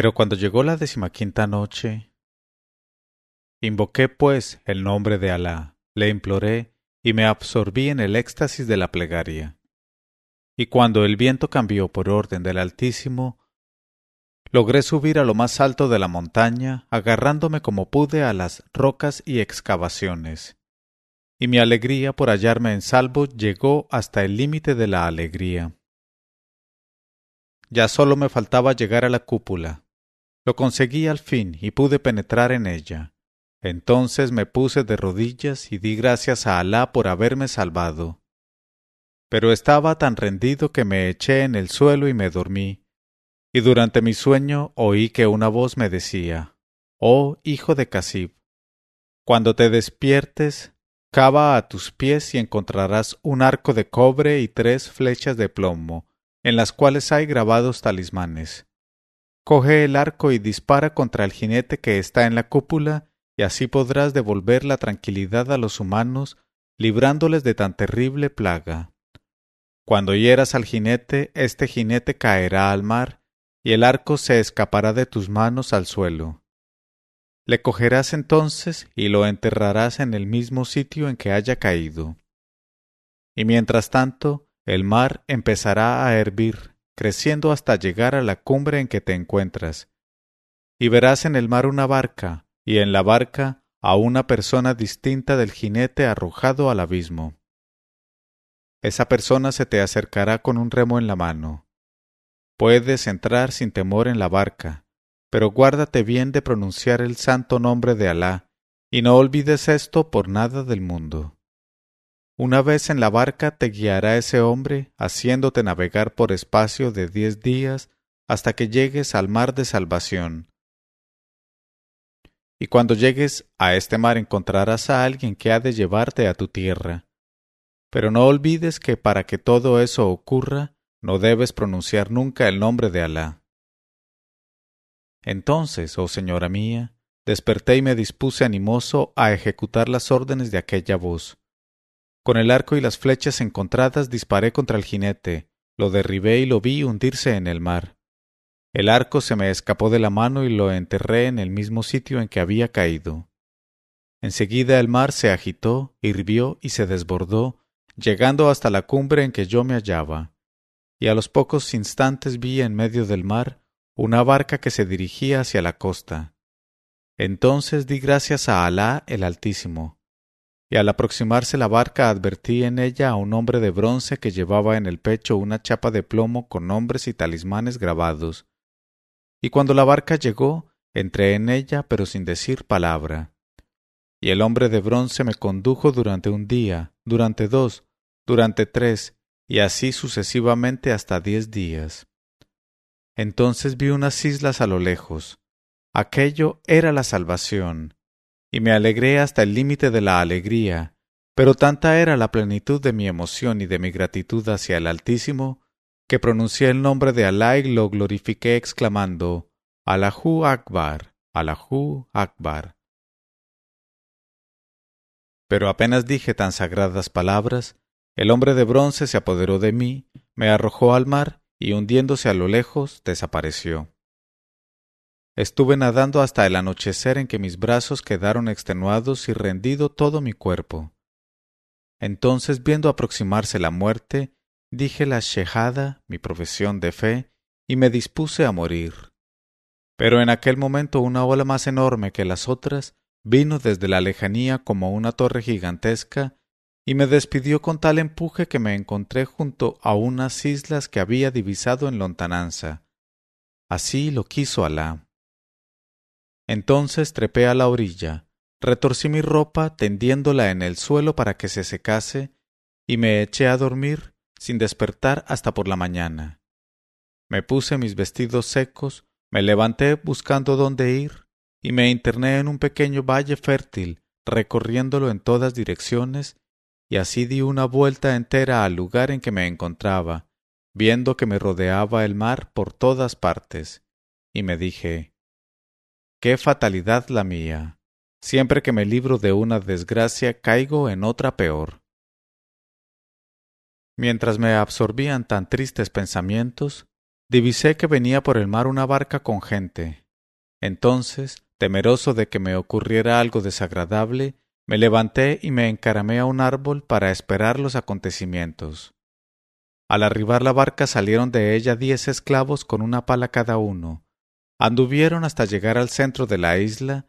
Pero cuando llegó la decimaquinta noche, invoqué pues el nombre de Alá, le imploré y me absorbí en el éxtasis de la plegaria. Y cuando el viento cambió por orden del Altísimo, logré subir a lo más alto de la montaña, agarrándome como pude a las rocas y excavaciones. Y mi alegría por hallarme en salvo llegó hasta el límite de la alegría. Ya solo me faltaba llegar a la cúpula. Lo conseguí al fin y pude penetrar en ella. Entonces me puse de rodillas y di gracias a Alá por haberme salvado. Pero estaba tan rendido que me eché en el suelo y me dormí. Y durante mi sueño oí que una voz me decía, Oh hijo de Casib, cuando te despiertes, cava a tus pies y encontrarás un arco de cobre y tres flechas de plomo, en las cuales hay grabados talismanes. Coge el arco y dispara contra el jinete que está en la cúpula, y así podrás devolver la tranquilidad a los humanos, librándoles de tan terrible plaga. Cuando hieras al jinete, este jinete caerá al mar, y el arco se escapará de tus manos al suelo. Le cogerás entonces y lo enterrarás en el mismo sitio en que haya caído. Y mientras tanto, el mar empezará a hervir, creciendo hasta llegar a la cumbre en que te encuentras. Y verás en el mar una barca, y en la barca a una persona distinta del jinete arrojado al abismo. Esa persona se te acercará con un remo en la mano. Puedes entrar sin temor en la barca, pero guárdate bien de pronunciar el santo nombre de Alá, y no olvides esto por nada del mundo. Una vez en la barca te guiará ese hombre, haciéndote navegar por espacio de diez días hasta que llegues al mar de salvación. Y cuando llegues a este mar encontrarás a alguien que ha de llevarte a tu tierra. Pero no olvides que para que todo eso ocurra, no debes pronunciar nunca el nombre de Alá. Entonces, oh señora mía, desperté y me dispuse animoso a ejecutar las órdenes de aquella voz. Con el arco y las flechas encontradas disparé contra el jinete, lo derribé y lo vi hundirse en el mar. El arco se me escapó de la mano y lo enterré en el mismo sitio en que había caído. Enseguida el mar se agitó, hirvió y se desbordó, llegando hasta la cumbre en que yo me hallaba. Y a los pocos instantes vi en medio del mar una barca que se dirigía hacia la costa. Entonces di gracias a Alá el Altísimo, y al aproximarse la barca advertí en ella a un hombre de bronce que llevaba en el pecho una chapa de plomo con nombres y talismanes grabados. Y cuando la barca llegó, entré en ella, pero sin decir palabra. Y el hombre de bronce me condujo durante un día, durante dos, durante tres, y así sucesivamente hasta diez días. Entonces vi unas islas a lo lejos. Aquello era la salvación y me alegré hasta el límite de la alegría, pero tanta era la plenitud de mi emoción y de mi gratitud hacia el Altísimo, que pronuncié el nombre de Alá y lo glorifiqué exclamando Allahu Akbar, Allahu Akbar. Pero apenas dije tan sagradas palabras, el hombre de bronce se apoderó de mí, me arrojó al mar y hundiéndose a lo lejos desapareció. Estuve nadando hasta el anochecer en que mis brazos quedaron extenuados y rendido todo mi cuerpo. Entonces, viendo aproximarse la muerte, dije la shehada, mi profesión de fe, y me dispuse a morir. Pero en aquel momento una ola más enorme que las otras vino desde la lejanía como una torre gigantesca y me despidió con tal empuje que me encontré junto a unas islas que había divisado en lontananza. Así lo quiso Alá. Entonces trepé a la orilla, retorcí mi ropa tendiéndola en el suelo para que se secase, y me eché a dormir sin despertar hasta por la mañana. Me puse mis vestidos secos, me levanté buscando dónde ir, y me interné en un pequeño valle fértil, recorriéndolo en todas direcciones, y así di una vuelta entera al lugar en que me encontraba, viendo que me rodeaba el mar por todas partes, y me dije Qué fatalidad la mía. Siempre que me libro de una desgracia caigo en otra peor. Mientras me absorbían tan tristes pensamientos, divisé que venía por el mar una barca con gente. Entonces, temeroso de que me ocurriera algo desagradable, me levanté y me encaramé a un árbol para esperar los acontecimientos. Al arribar la barca salieron de ella diez esclavos con una pala cada uno. Anduvieron hasta llegar al centro de la isla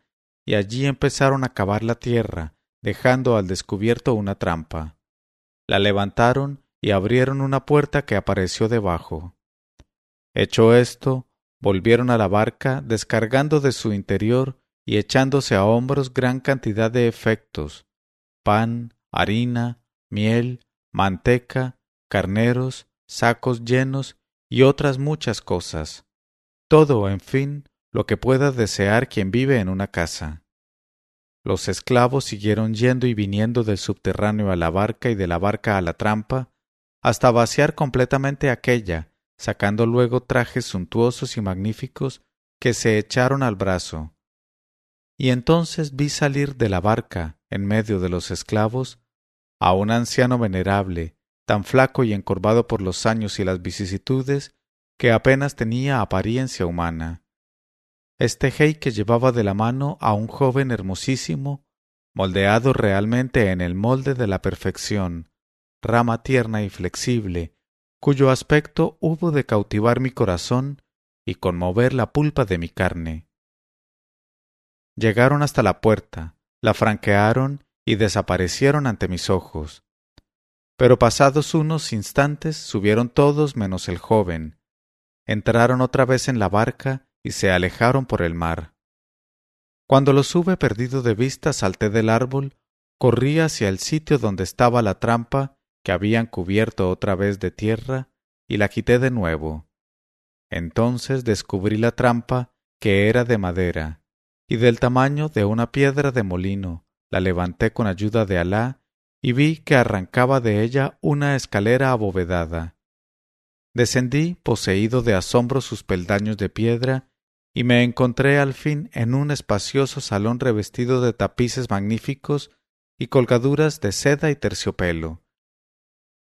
y allí empezaron a cavar la tierra, dejando al descubierto una trampa. La levantaron y abrieron una puerta que apareció debajo. Hecho esto, volvieron a la barca, descargando de su interior y echándose a hombros gran cantidad de efectos pan, harina, miel, manteca, carneros, sacos llenos y otras muchas cosas. Todo, en fin, lo que pueda desear quien vive en una casa. Los esclavos siguieron yendo y viniendo del subterráneo a la barca y de la barca a la trampa, hasta vaciar completamente aquella, sacando luego trajes suntuosos y magníficos que se echaron al brazo. Y entonces vi salir de la barca, en medio de los esclavos, a un anciano venerable, tan flaco y encorvado por los años y las vicisitudes, que apenas tenía apariencia humana. Este que llevaba de la mano a un joven hermosísimo, moldeado realmente en el molde de la perfección, rama tierna y flexible, cuyo aspecto hubo de cautivar mi corazón y conmover la pulpa de mi carne. Llegaron hasta la puerta, la franquearon y desaparecieron ante mis ojos. Pero pasados unos instantes subieron todos menos el joven. Entraron otra vez en la barca y se alejaron por el mar. Cuando los hube perdido de vista salté del árbol, corrí hacia el sitio donde estaba la trampa que habían cubierto otra vez de tierra, y la quité de nuevo. Entonces descubrí la trampa, que era de madera, y del tamaño de una piedra de molino, la levanté con ayuda de Alá, y vi que arrancaba de ella una escalera abovedada. Descendí, poseído de asombro sus peldaños de piedra, y me encontré al fin en un espacioso salón revestido de tapices magníficos y colgaduras de seda y terciopelo.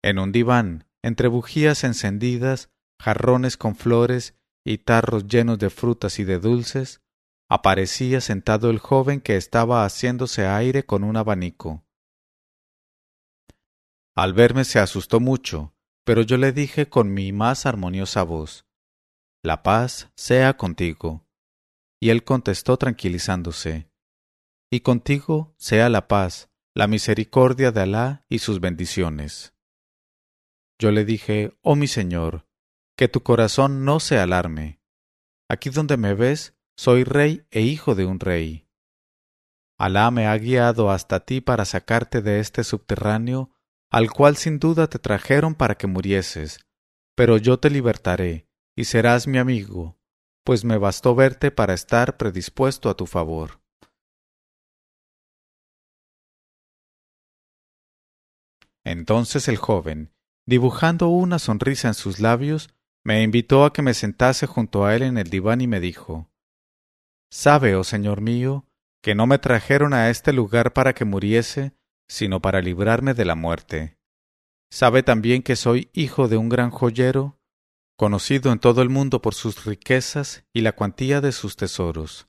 En un diván, entre bujías encendidas, jarrones con flores y tarros llenos de frutas y de dulces, aparecía sentado el joven que estaba haciéndose aire con un abanico. Al verme se asustó mucho, pero yo le dije con mi más armoniosa voz la paz sea contigo. Y él contestó tranquilizándose, Y contigo sea la paz, la misericordia de Alá y sus bendiciones. Yo le dije, Oh mi Señor, que tu corazón no se alarme. Aquí donde me ves, soy rey e hijo de un rey. Alá me ha guiado hasta ti para sacarte de este subterráneo, al cual sin duda te trajeron para que murieses, pero yo te libertaré y serás mi amigo, pues me bastó verte para estar predispuesto a tu favor. Entonces el joven, dibujando una sonrisa en sus labios, me invitó a que me sentase junto a él en el diván y me dijo Sabe, oh señor mío, que no me trajeron a este lugar para que muriese, sino para librarme de la muerte. Sabe también que soy hijo de un gran joyero conocido en todo el mundo por sus riquezas y la cuantía de sus tesoros.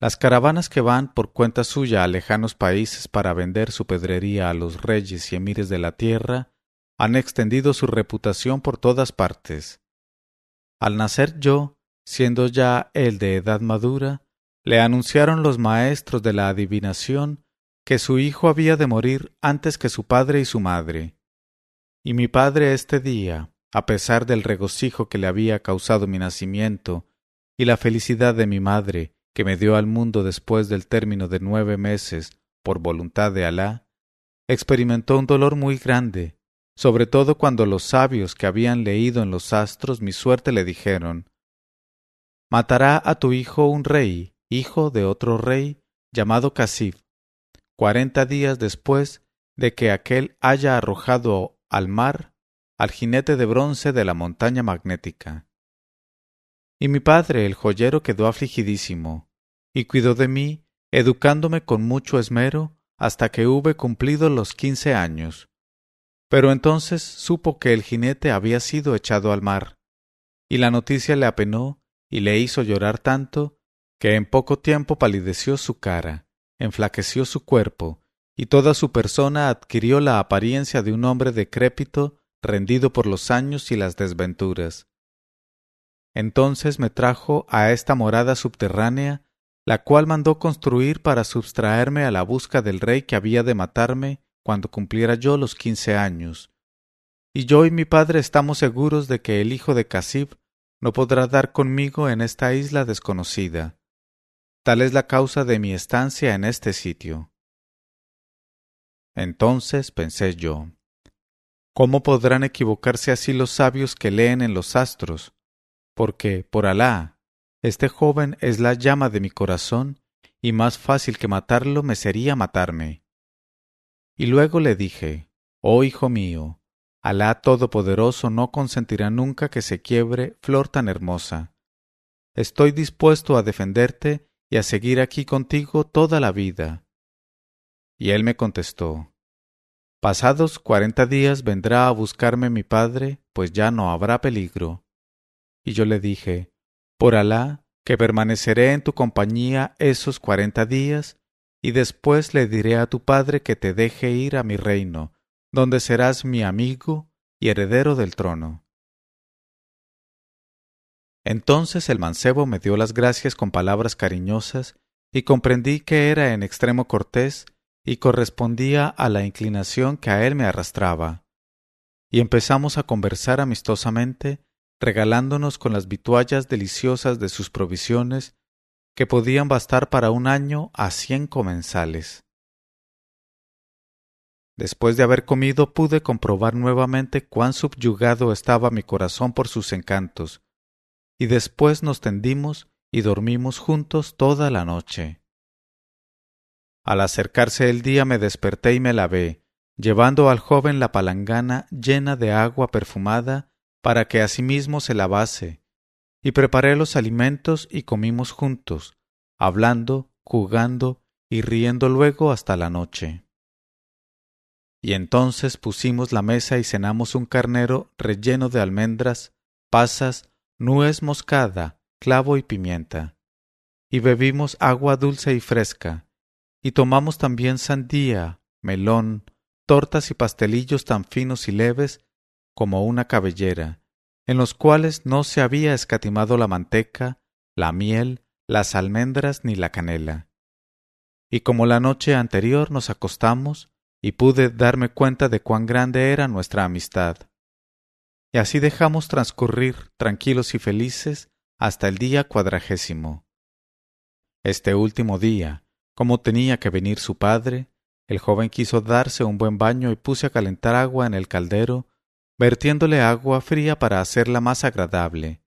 Las caravanas que van por cuenta suya a lejanos países para vender su pedrería a los reyes y emires de la tierra han extendido su reputación por todas partes. Al nacer yo, siendo ya él de edad madura, le anunciaron los maestros de la adivinación que su hijo había de morir antes que su padre y su madre. Y mi padre este día, a pesar del regocijo que le había causado mi nacimiento y la felicidad de mi madre, que me dio al mundo después del término de nueve meses por voluntad de Alá, experimentó un dolor muy grande, sobre todo cuando los sabios que habían leído en los astros mi suerte le dijeron Matará a tu hijo un rey, hijo de otro rey, llamado Casif, cuarenta días después de que aquel haya arrojado al mar al jinete de bronce de la montaña magnética. Y mi padre, el joyero, quedó afligidísimo, y cuidó de mí, educándome con mucho esmero, hasta que hube cumplido los quince años. Pero entonces supo que el jinete había sido echado al mar, y la noticia le apenó y le hizo llorar tanto que en poco tiempo palideció su cara, enflaqueció su cuerpo, y toda su persona adquirió la apariencia de un hombre decrépito, rendido por los años y las desventuras. Entonces me trajo a esta morada subterránea, la cual mandó construir para sustraerme a la busca del rey que había de matarme cuando cumpliera yo los quince años. Y yo y mi padre estamos seguros de que el hijo de Casib no podrá dar conmigo en esta isla desconocida. Tal es la causa de mi estancia en este sitio. Entonces pensé yo, ¿cómo podrán equivocarse así los sabios que leen en los astros? Porque, por Alá, este joven es la llama de mi corazón, y más fácil que matarlo me sería matarme. Y luego le dije, Oh hijo mío, Alá Todopoderoso no consentirá nunca que se quiebre flor tan hermosa. Estoy dispuesto a defenderte y a seguir aquí contigo toda la vida. Y él me contestó, Pasados cuarenta días vendrá a buscarme mi padre, pues ya no habrá peligro. Y yo le dije, Por Alá, que permaneceré en tu compañía esos cuarenta días, y después le diré a tu padre que te deje ir a mi reino, donde serás mi amigo y heredero del trono. Entonces el mancebo me dio las gracias con palabras cariñosas, y comprendí que era en extremo cortés y correspondía a la inclinación que a él me arrastraba. Y empezamos a conversar amistosamente, regalándonos con las vituallas deliciosas de sus provisiones, que podían bastar para un año a cien comensales. Después de haber comido pude comprobar nuevamente cuán subyugado estaba mi corazón por sus encantos, y después nos tendimos y dormimos juntos toda la noche. Al acercarse el día me desperté y me lavé, llevando al joven la palangana llena de agua perfumada para que asimismo se lavase, y preparé los alimentos y comimos juntos, hablando, jugando y riendo luego hasta la noche. Y entonces pusimos la mesa y cenamos un carnero relleno de almendras, pasas, nuez moscada, clavo y pimienta. Y bebimos agua dulce y fresca, y tomamos también sandía, melón, tortas y pastelillos tan finos y leves como una cabellera, en los cuales no se había escatimado la manteca, la miel, las almendras ni la canela. Y como la noche anterior nos acostamos, y pude darme cuenta de cuán grande era nuestra amistad. Y así dejamos transcurrir tranquilos y felices hasta el día cuadragésimo. Este último día, como tenía que venir su padre, el joven quiso darse un buen baño y puse a calentar agua en el caldero, vertiéndole agua fría para hacerla más agradable.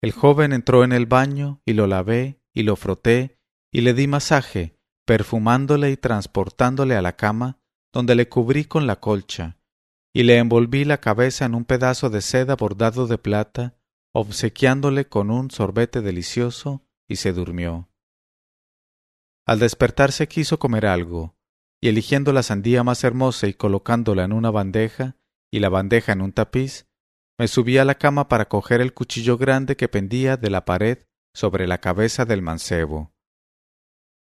El joven entró en el baño y lo lavé y lo froté y le di masaje perfumándole y transportándole a la cama, donde le cubrí con la colcha, y le envolví la cabeza en un pedazo de seda bordado de plata, obsequiándole con un sorbete delicioso, y se durmió. Al despertarse quiso comer algo, y eligiendo la sandía más hermosa y colocándola en una bandeja, y la bandeja en un tapiz, me subí a la cama para coger el cuchillo grande que pendía de la pared sobre la cabeza del mancebo.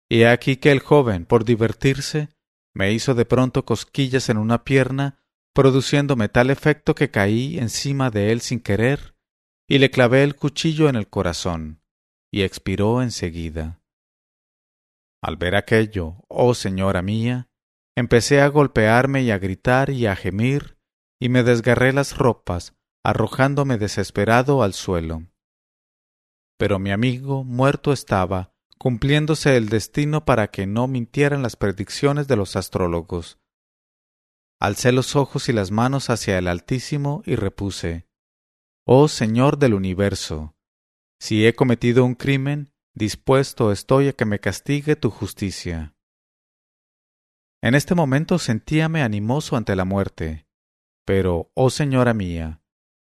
Y aquí que el joven, por divertirse, me hizo de pronto cosquillas en una pierna, produciéndome tal efecto que caí encima de él sin querer, y le clavé el cuchillo en el corazón, y expiró enseguida. Al ver aquello, oh señora mía, empecé a golpearme y a gritar y a gemir, y me desgarré las ropas, arrojándome desesperado al suelo. Pero mi amigo muerto estaba, cumpliéndose el destino para que no mintieran las predicciones de los astrólogos. Alcé los ojos y las manos hacia el Altísimo y repuse Oh Señor del universo, si he cometido un crimen, dispuesto estoy a que me castigue tu justicia. En este momento sentíame animoso ante la muerte, pero, oh Señora mía,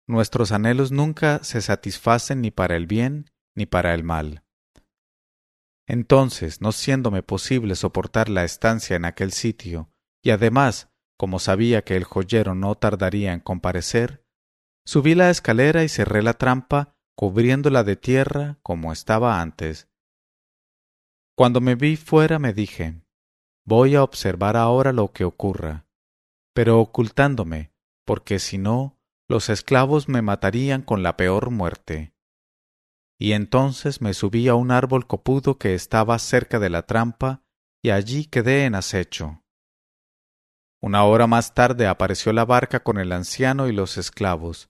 nuestros anhelos nunca se satisfacen ni para el bien ni para el mal. Entonces, no siéndome posible soportar la estancia en aquel sitio, y además, como sabía que el joyero no tardaría en comparecer, Subí la escalera y cerré la trampa, cubriéndola de tierra como estaba antes. Cuando me vi fuera me dije, voy a observar ahora lo que ocurra, pero ocultándome, porque si no, los esclavos me matarían con la peor muerte. Y entonces me subí a un árbol copudo que estaba cerca de la trampa, y allí quedé en acecho. Una hora más tarde apareció la barca con el anciano y los esclavos.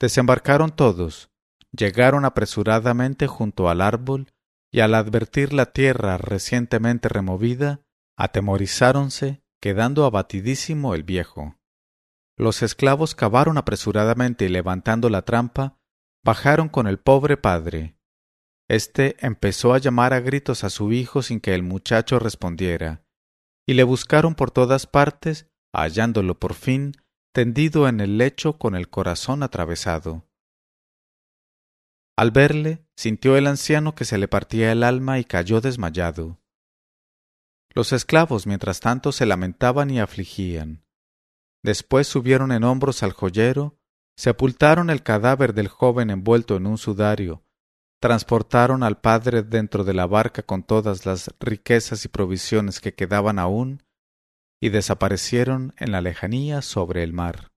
Desembarcaron todos, llegaron apresuradamente junto al árbol, y al advertir la tierra recientemente removida, atemorizáronse, quedando abatidísimo el viejo. Los esclavos cavaron apresuradamente y levantando la trampa, bajaron con el pobre padre. Este empezó a llamar a gritos a su hijo sin que el muchacho respondiera, y le buscaron por todas partes, hallándolo por fin, tendido en el lecho con el corazón atravesado. Al verle, sintió el anciano que se le partía el alma y cayó desmayado. Los esclavos, mientras tanto, se lamentaban y afligían. Después subieron en hombros al joyero, sepultaron el cadáver del joven envuelto en un sudario, transportaron al padre dentro de la barca con todas las riquezas y provisiones que quedaban aún, y desaparecieron en la lejanía sobre el mar.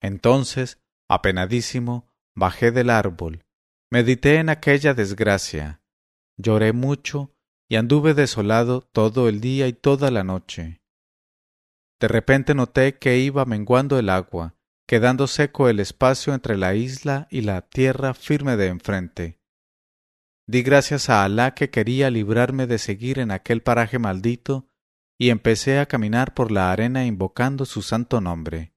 Entonces, apenadísimo, bajé del árbol, medité en aquella desgracia, lloré mucho y anduve desolado todo el día y toda la noche. De repente noté que iba menguando el agua, quedando seco el espacio entre la isla y la tierra firme de enfrente. Di gracias a Alá que quería librarme de seguir en aquel paraje maldito, y empecé a caminar por la arena invocando su santo nombre.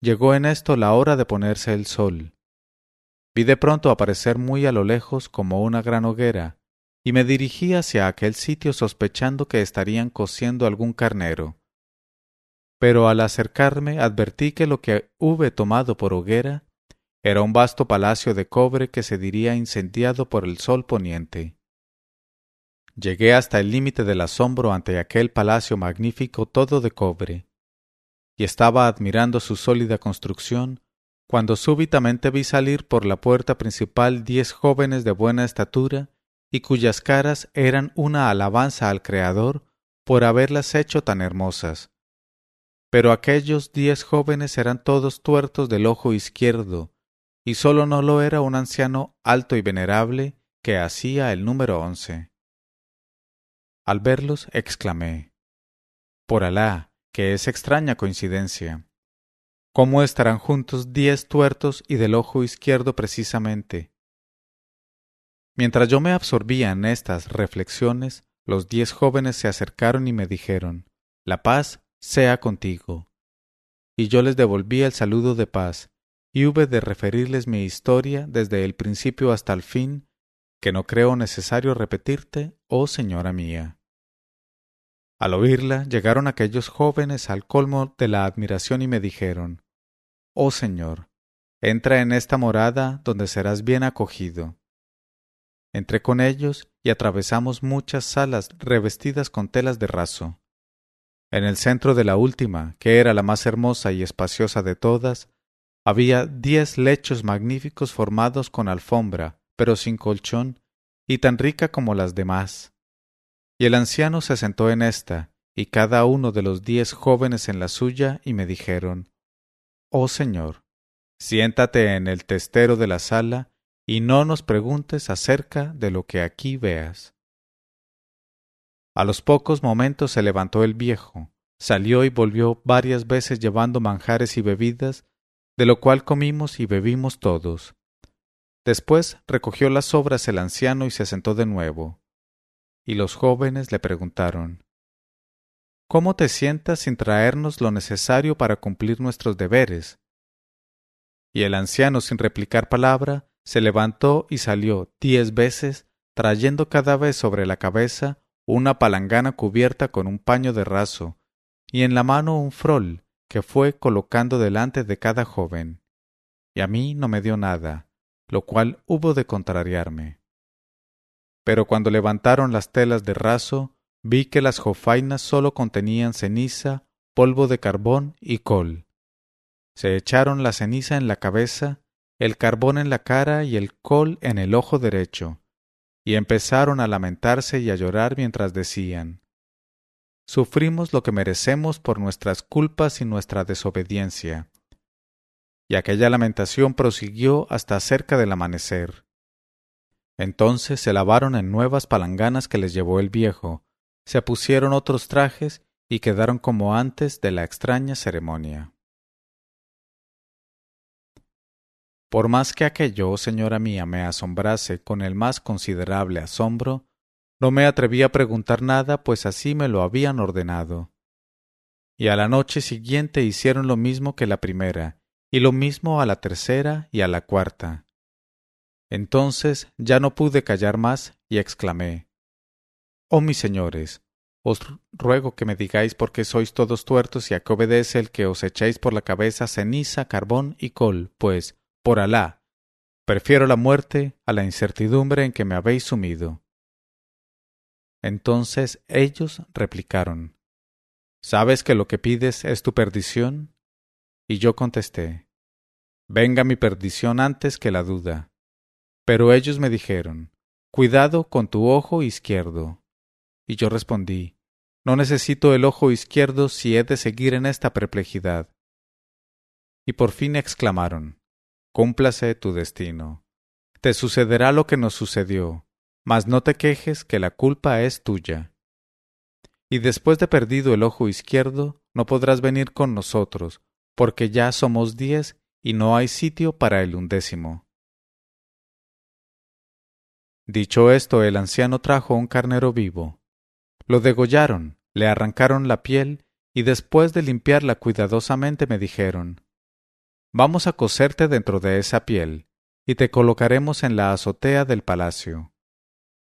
Llegó en esto la hora de ponerse el sol. Vi de pronto aparecer muy a lo lejos como una gran hoguera, y me dirigí hacia aquel sitio sospechando que estarían cociendo algún carnero. Pero al acercarme advertí que lo que hube tomado por hoguera era un vasto palacio de cobre que se diría incendiado por el sol poniente. Llegué hasta el límite del asombro ante aquel palacio magnífico todo de cobre, y estaba admirando su sólida construcción, cuando súbitamente vi salir por la puerta principal diez jóvenes de buena estatura y cuyas caras eran una alabanza al Creador por haberlas hecho tan hermosas. Pero aquellos diez jóvenes eran todos tuertos del ojo izquierdo, y sólo no lo era un anciano alto y venerable que hacía el número once. Al verlos exclamé Por Alá, que es extraña coincidencia. ¿Cómo estarán juntos diez tuertos y del ojo izquierdo precisamente? Mientras yo me absorbía en estas reflexiones, los diez jóvenes se acercaron y me dijeron La paz sea contigo. Y yo les devolví el saludo de paz, y hube de referirles mi historia desde el principio hasta el fin, que no creo necesario repetirte, oh señora mía. Al oírla llegaron aquellos jóvenes al colmo de la admiración y me dijeron Oh Señor, entra en esta morada donde serás bien acogido. Entré con ellos y atravesamos muchas salas revestidas con telas de raso. En el centro de la última, que era la más hermosa y espaciosa de todas, había diez lechos magníficos formados con alfombra, pero sin colchón, y tan rica como las demás. Y el anciano se sentó en esta, y cada uno de los diez jóvenes en la suya, y me dijeron Oh Señor, siéntate en el testero de la sala, y no nos preguntes acerca de lo que aquí veas. A los pocos momentos se levantó el viejo, salió y volvió varias veces llevando manjares y bebidas de lo cual comimos y bebimos todos. Después recogió las sobras el anciano y se sentó de nuevo. Y los jóvenes le preguntaron ¿Cómo te sientas sin traernos lo necesario para cumplir nuestros deberes? Y el anciano, sin replicar palabra, se levantó y salió diez veces, trayendo cada vez sobre la cabeza una palangana cubierta con un paño de raso, y en la mano un frol, que fue colocando delante de cada joven, y a mí no me dio nada, lo cual hubo de contrariarme. Pero cuando levantaron las telas de raso, vi que las jofainas sólo contenían ceniza, polvo de carbón y col. Se echaron la ceniza en la cabeza, el carbón en la cara y el col en el ojo derecho, y empezaron a lamentarse y a llorar mientras decían Sufrimos lo que merecemos por nuestras culpas y nuestra desobediencia. Y aquella lamentación prosiguió hasta cerca del amanecer. Entonces se lavaron en nuevas palanganas que les llevó el viejo, se pusieron otros trajes y quedaron como antes de la extraña ceremonia. Por más que aquello, oh señora mía, me asombrase con el más considerable asombro, no me atreví a preguntar nada, pues así me lo habían ordenado. Y a la noche siguiente hicieron lo mismo que la primera, y lo mismo a la tercera y a la cuarta. Entonces ya no pude callar más y exclamé Oh mis señores, os ruego que me digáis por qué sois todos tuertos y a qué obedece el que os echéis por la cabeza ceniza, carbón y col, pues, por Alá, prefiero la muerte a la incertidumbre en que me habéis sumido. Entonces ellos replicaron ¿Sabes que lo que pides es tu perdición? Y yo contesté Venga mi perdición antes que la duda. Pero ellos me dijeron, Cuidado con tu ojo izquierdo. Y yo respondí, No necesito el ojo izquierdo si he de seguir en esta perplejidad. Y por fin exclamaron, Cúmplase tu destino. Te sucederá lo que nos sucedió, mas no te quejes que la culpa es tuya. Y después de perdido el ojo izquierdo, no podrás venir con nosotros, porque ya somos diez y no hay sitio para el undécimo. Dicho esto, el anciano trajo un carnero vivo. Lo degollaron, le arrancaron la piel, y después de limpiarla cuidadosamente me dijeron Vamos a coserte dentro de esa piel, y te colocaremos en la azotea del palacio.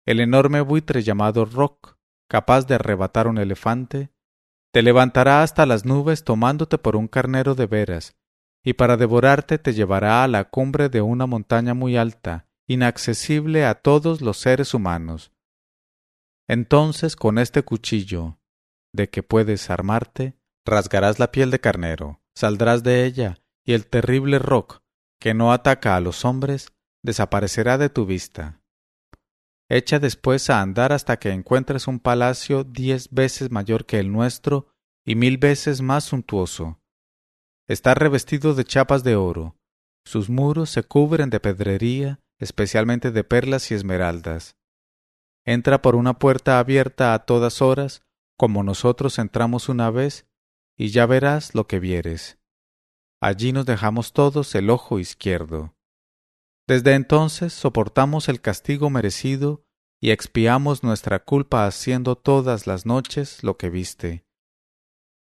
El enorme buitre llamado Rock, capaz de arrebatar un elefante, te levantará hasta las nubes tomándote por un carnero de veras, y para devorarte te llevará a la cumbre de una montaña muy alta, inaccesible a todos los seres humanos. Entonces con este cuchillo, de que puedes armarte, rasgarás la piel de carnero, saldrás de ella, y el terrible roc, que no ataca a los hombres, desaparecerá de tu vista. Echa después a andar hasta que encuentres un palacio diez veces mayor que el nuestro y mil veces más suntuoso. Está revestido de chapas de oro, sus muros se cubren de pedrería especialmente de perlas y esmeraldas. Entra por una puerta abierta a todas horas, como nosotros entramos una vez, y ya verás lo que vieres. Allí nos dejamos todos el ojo izquierdo. Desde entonces soportamos el castigo merecido y expiamos nuestra culpa haciendo todas las noches lo que viste.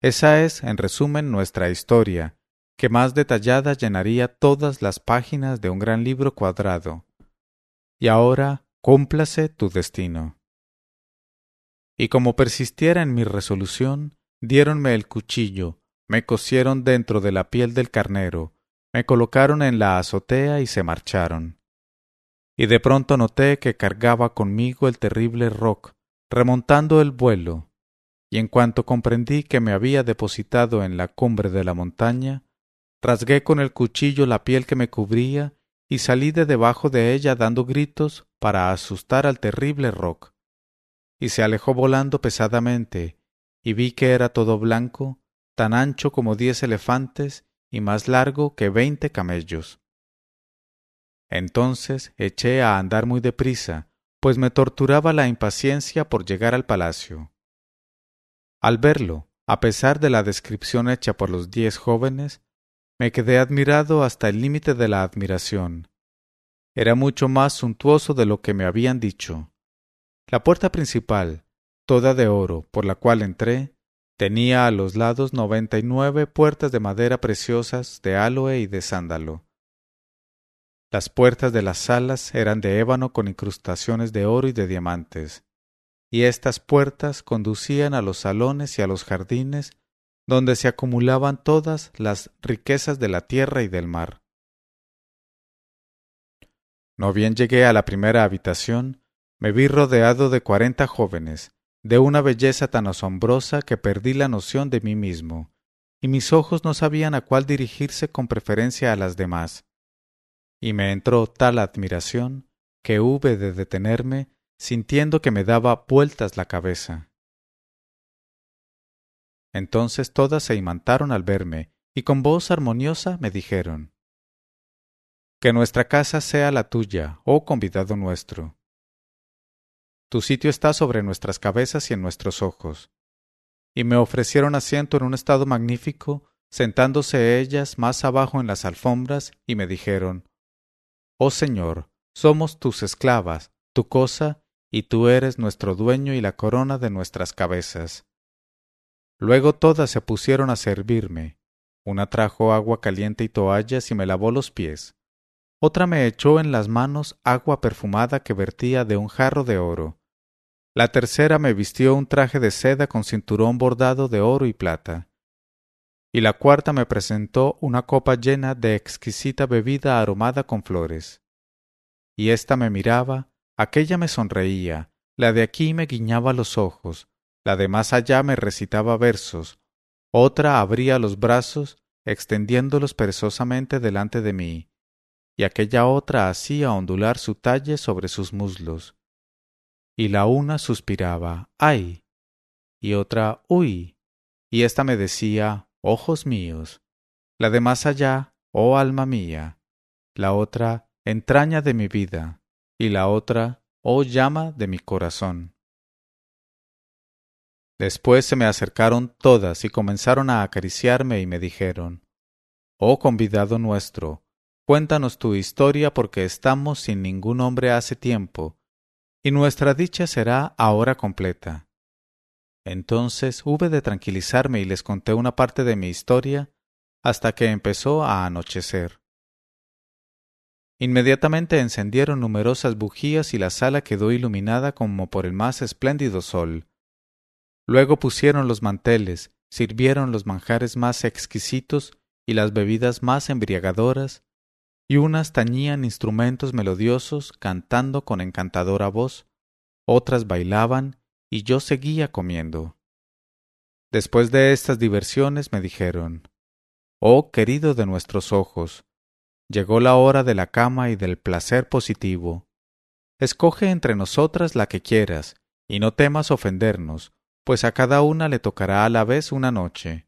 Esa es, en resumen, nuestra historia, que más detallada llenaría todas las páginas de un gran libro cuadrado. Y ahora cúmplase tu destino. Y como persistiera en mi resolución, diéronme el cuchillo, me cosieron dentro de la piel del carnero, me colocaron en la azotea y se marcharon. Y de pronto noté que cargaba conmigo el terrible roc, remontando el vuelo, y en cuanto comprendí que me había depositado en la cumbre de la montaña, rasgué con el cuchillo la piel que me cubría y salí de debajo de ella dando gritos para asustar al terrible roc. Y se alejó volando pesadamente, y vi que era todo blanco, tan ancho como diez elefantes y más largo que veinte camellos. Entonces eché a andar muy deprisa, pues me torturaba la impaciencia por llegar al palacio. Al verlo, a pesar de la descripción hecha por los diez jóvenes, me quedé admirado hasta el límite de la admiración. Era mucho más suntuoso de lo que me habían dicho. La puerta principal, toda de oro, por la cual entré, tenía a los lados noventa y nueve puertas de madera preciosas de aloe y de sándalo. Las puertas de las salas eran de ébano con incrustaciones de oro y de diamantes, y estas puertas conducían a los salones y a los jardines donde se acumulaban todas las riquezas de la tierra y del mar. No bien llegué a la primera habitación, me vi rodeado de cuarenta jóvenes, de una belleza tan asombrosa que perdí la noción de mí mismo, y mis ojos no sabían a cuál dirigirse con preferencia a las demás. Y me entró tal admiración que hube de detenerme sintiendo que me daba vueltas la cabeza. Entonces todas se imantaron al verme y con voz armoniosa me dijeron Que nuestra casa sea la tuya, oh convidado nuestro. Tu sitio está sobre nuestras cabezas y en nuestros ojos. Y me ofrecieron asiento en un estado magnífico, sentándose ellas más abajo en las alfombras, y me dijeron Oh Señor, somos tus esclavas, tu cosa, y tú eres nuestro dueño y la corona de nuestras cabezas. Luego todas se pusieron a servirme. Una trajo agua caliente y toallas y me lavó los pies. Otra me echó en las manos agua perfumada que vertía de un jarro de oro. La tercera me vistió un traje de seda con cinturón bordado de oro y plata. Y la cuarta me presentó una copa llena de exquisita bebida aromada con flores. Y ésta me miraba, aquella me sonreía, la de aquí me guiñaba los ojos, la de más allá me recitaba versos, otra abría los brazos, extendiéndolos perezosamente delante de mí, y aquella otra hacía ondular su talle sobre sus muslos. Y la una suspiraba, ¡ay! y otra, ¡uy! y ésta me decía, ojos míos, la de más allá, oh alma mía, la otra, entraña de mi vida, y la otra, oh llama de mi corazón. Después se me acercaron todas y comenzaron a acariciarme y me dijeron, Oh convidado nuestro, cuéntanos tu historia porque estamos sin ningún hombre hace tiempo, y nuestra dicha será ahora completa. Entonces hube de tranquilizarme y les conté una parte de mi historia hasta que empezó a anochecer. Inmediatamente encendieron numerosas bujías y la sala quedó iluminada como por el más espléndido sol. Luego pusieron los manteles, sirvieron los manjares más exquisitos y las bebidas más embriagadoras, y unas tañían instrumentos melodiosos cantando con encantadora voz, otras bailaban y yo seguía comiendo. Después de estas diversiones me dijeron Oh querido de nuestros ojos, Llegó la hora de la cama y del placer positivo. Escoge entre nosotras la que quieras, y no temas ofendernos, pues a cada una le tocará a la vez una noche.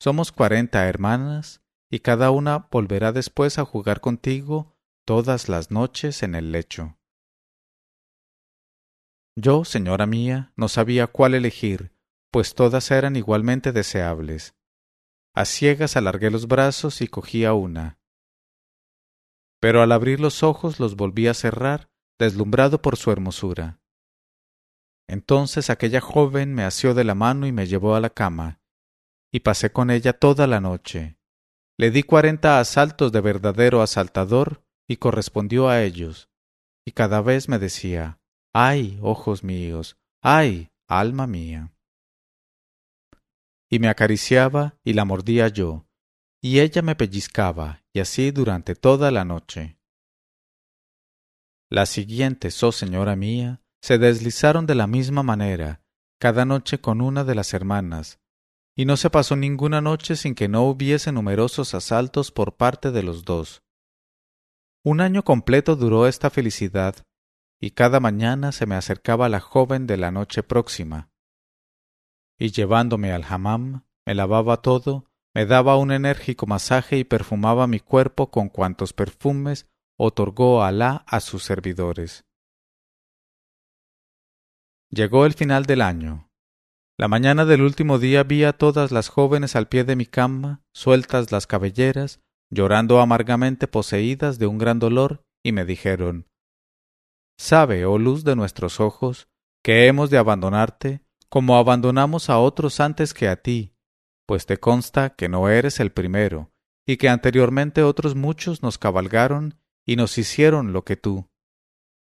Somos cuarenta hermanas, y cada una volverá después a jugar contigo todas las noches en el lecho. Yo, señora mía, no sabía cuál elegir, pues todas eran igualmente deseables. A ciegas alargué los brazos y cogí a una pero al abrir los ojos los volví a cerrar, deslumbrado por su hermosura. Entonces aquella joven me asió de la mano y me llevó a la cama, y pasé con ella toda la noche. Le di cuarenta asaltos de verdadero asaltador y correspondió a ellos, y cada vez me decía ay, ojos míos, ay, alma mía. Y me acariciaba y la mordía yo, y ella me pellizcaba, y así durante toda la noche. Las siguientes, oh señora mía, se deslizaron de la misma manera, cada noche con una de las hermanas, y no se pasó ninguna noche sin que no hubiese numerosos asaltos por parte de los dos. Un año completo duró esta felicidad, y cada mañana se me acercaba la joven de la noche próxima, y llevándome al hammam, me lavaba todo me daba un enérgico masaje y perfumaba mi cuerpo con cuantos perfumes otorgó Alá a sus servidores. Llegó el final del año. La mañana del último día vi a todas las jóvenes al pie de mi cama, sueltas las cabelleras, llorando amargamente poseídas de un gran dolor, y me dijeron Sabe, oh luz de nuestros ojos, que hemos de abandonarte, como abandonamos a otros antes que a ti, pues te consta que no eres el primero, y que anteriormente otros muchos nos cabalgaron y nos hicieron lo que tú.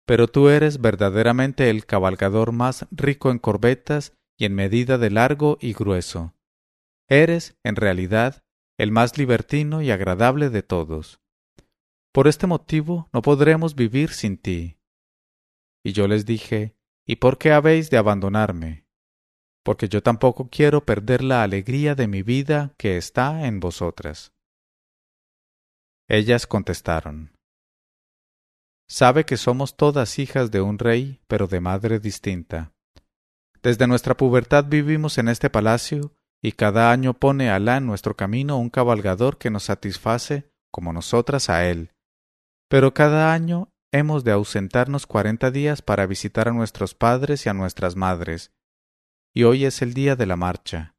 Pero tú eres verdaderamente el cabalgador más rico en corbetas y en medida de largo y grueso. Eres, en realidad, el más libertino y agradable de todos. Por este motivo no podremos vivir sin ti. Y yo les dije, ¿Y por qué habéis de abandonarme? porque yo tampoco quiero perder la alegría de mi vida que está en vosotras. Ellas contestaron, Sabe que somos todas hijas de un rey, pero de madre distinta. Desde nuestra pubertad vivimos en este palacio, y cada año pone Alá en nuestro camino un cabalgador que nos satisface, como nosotras a él. Pero cada año hemos de ausentarnos cuarenta días para visitar a nuestros padres y a nuestras madres, y hoy es el día de la marcha.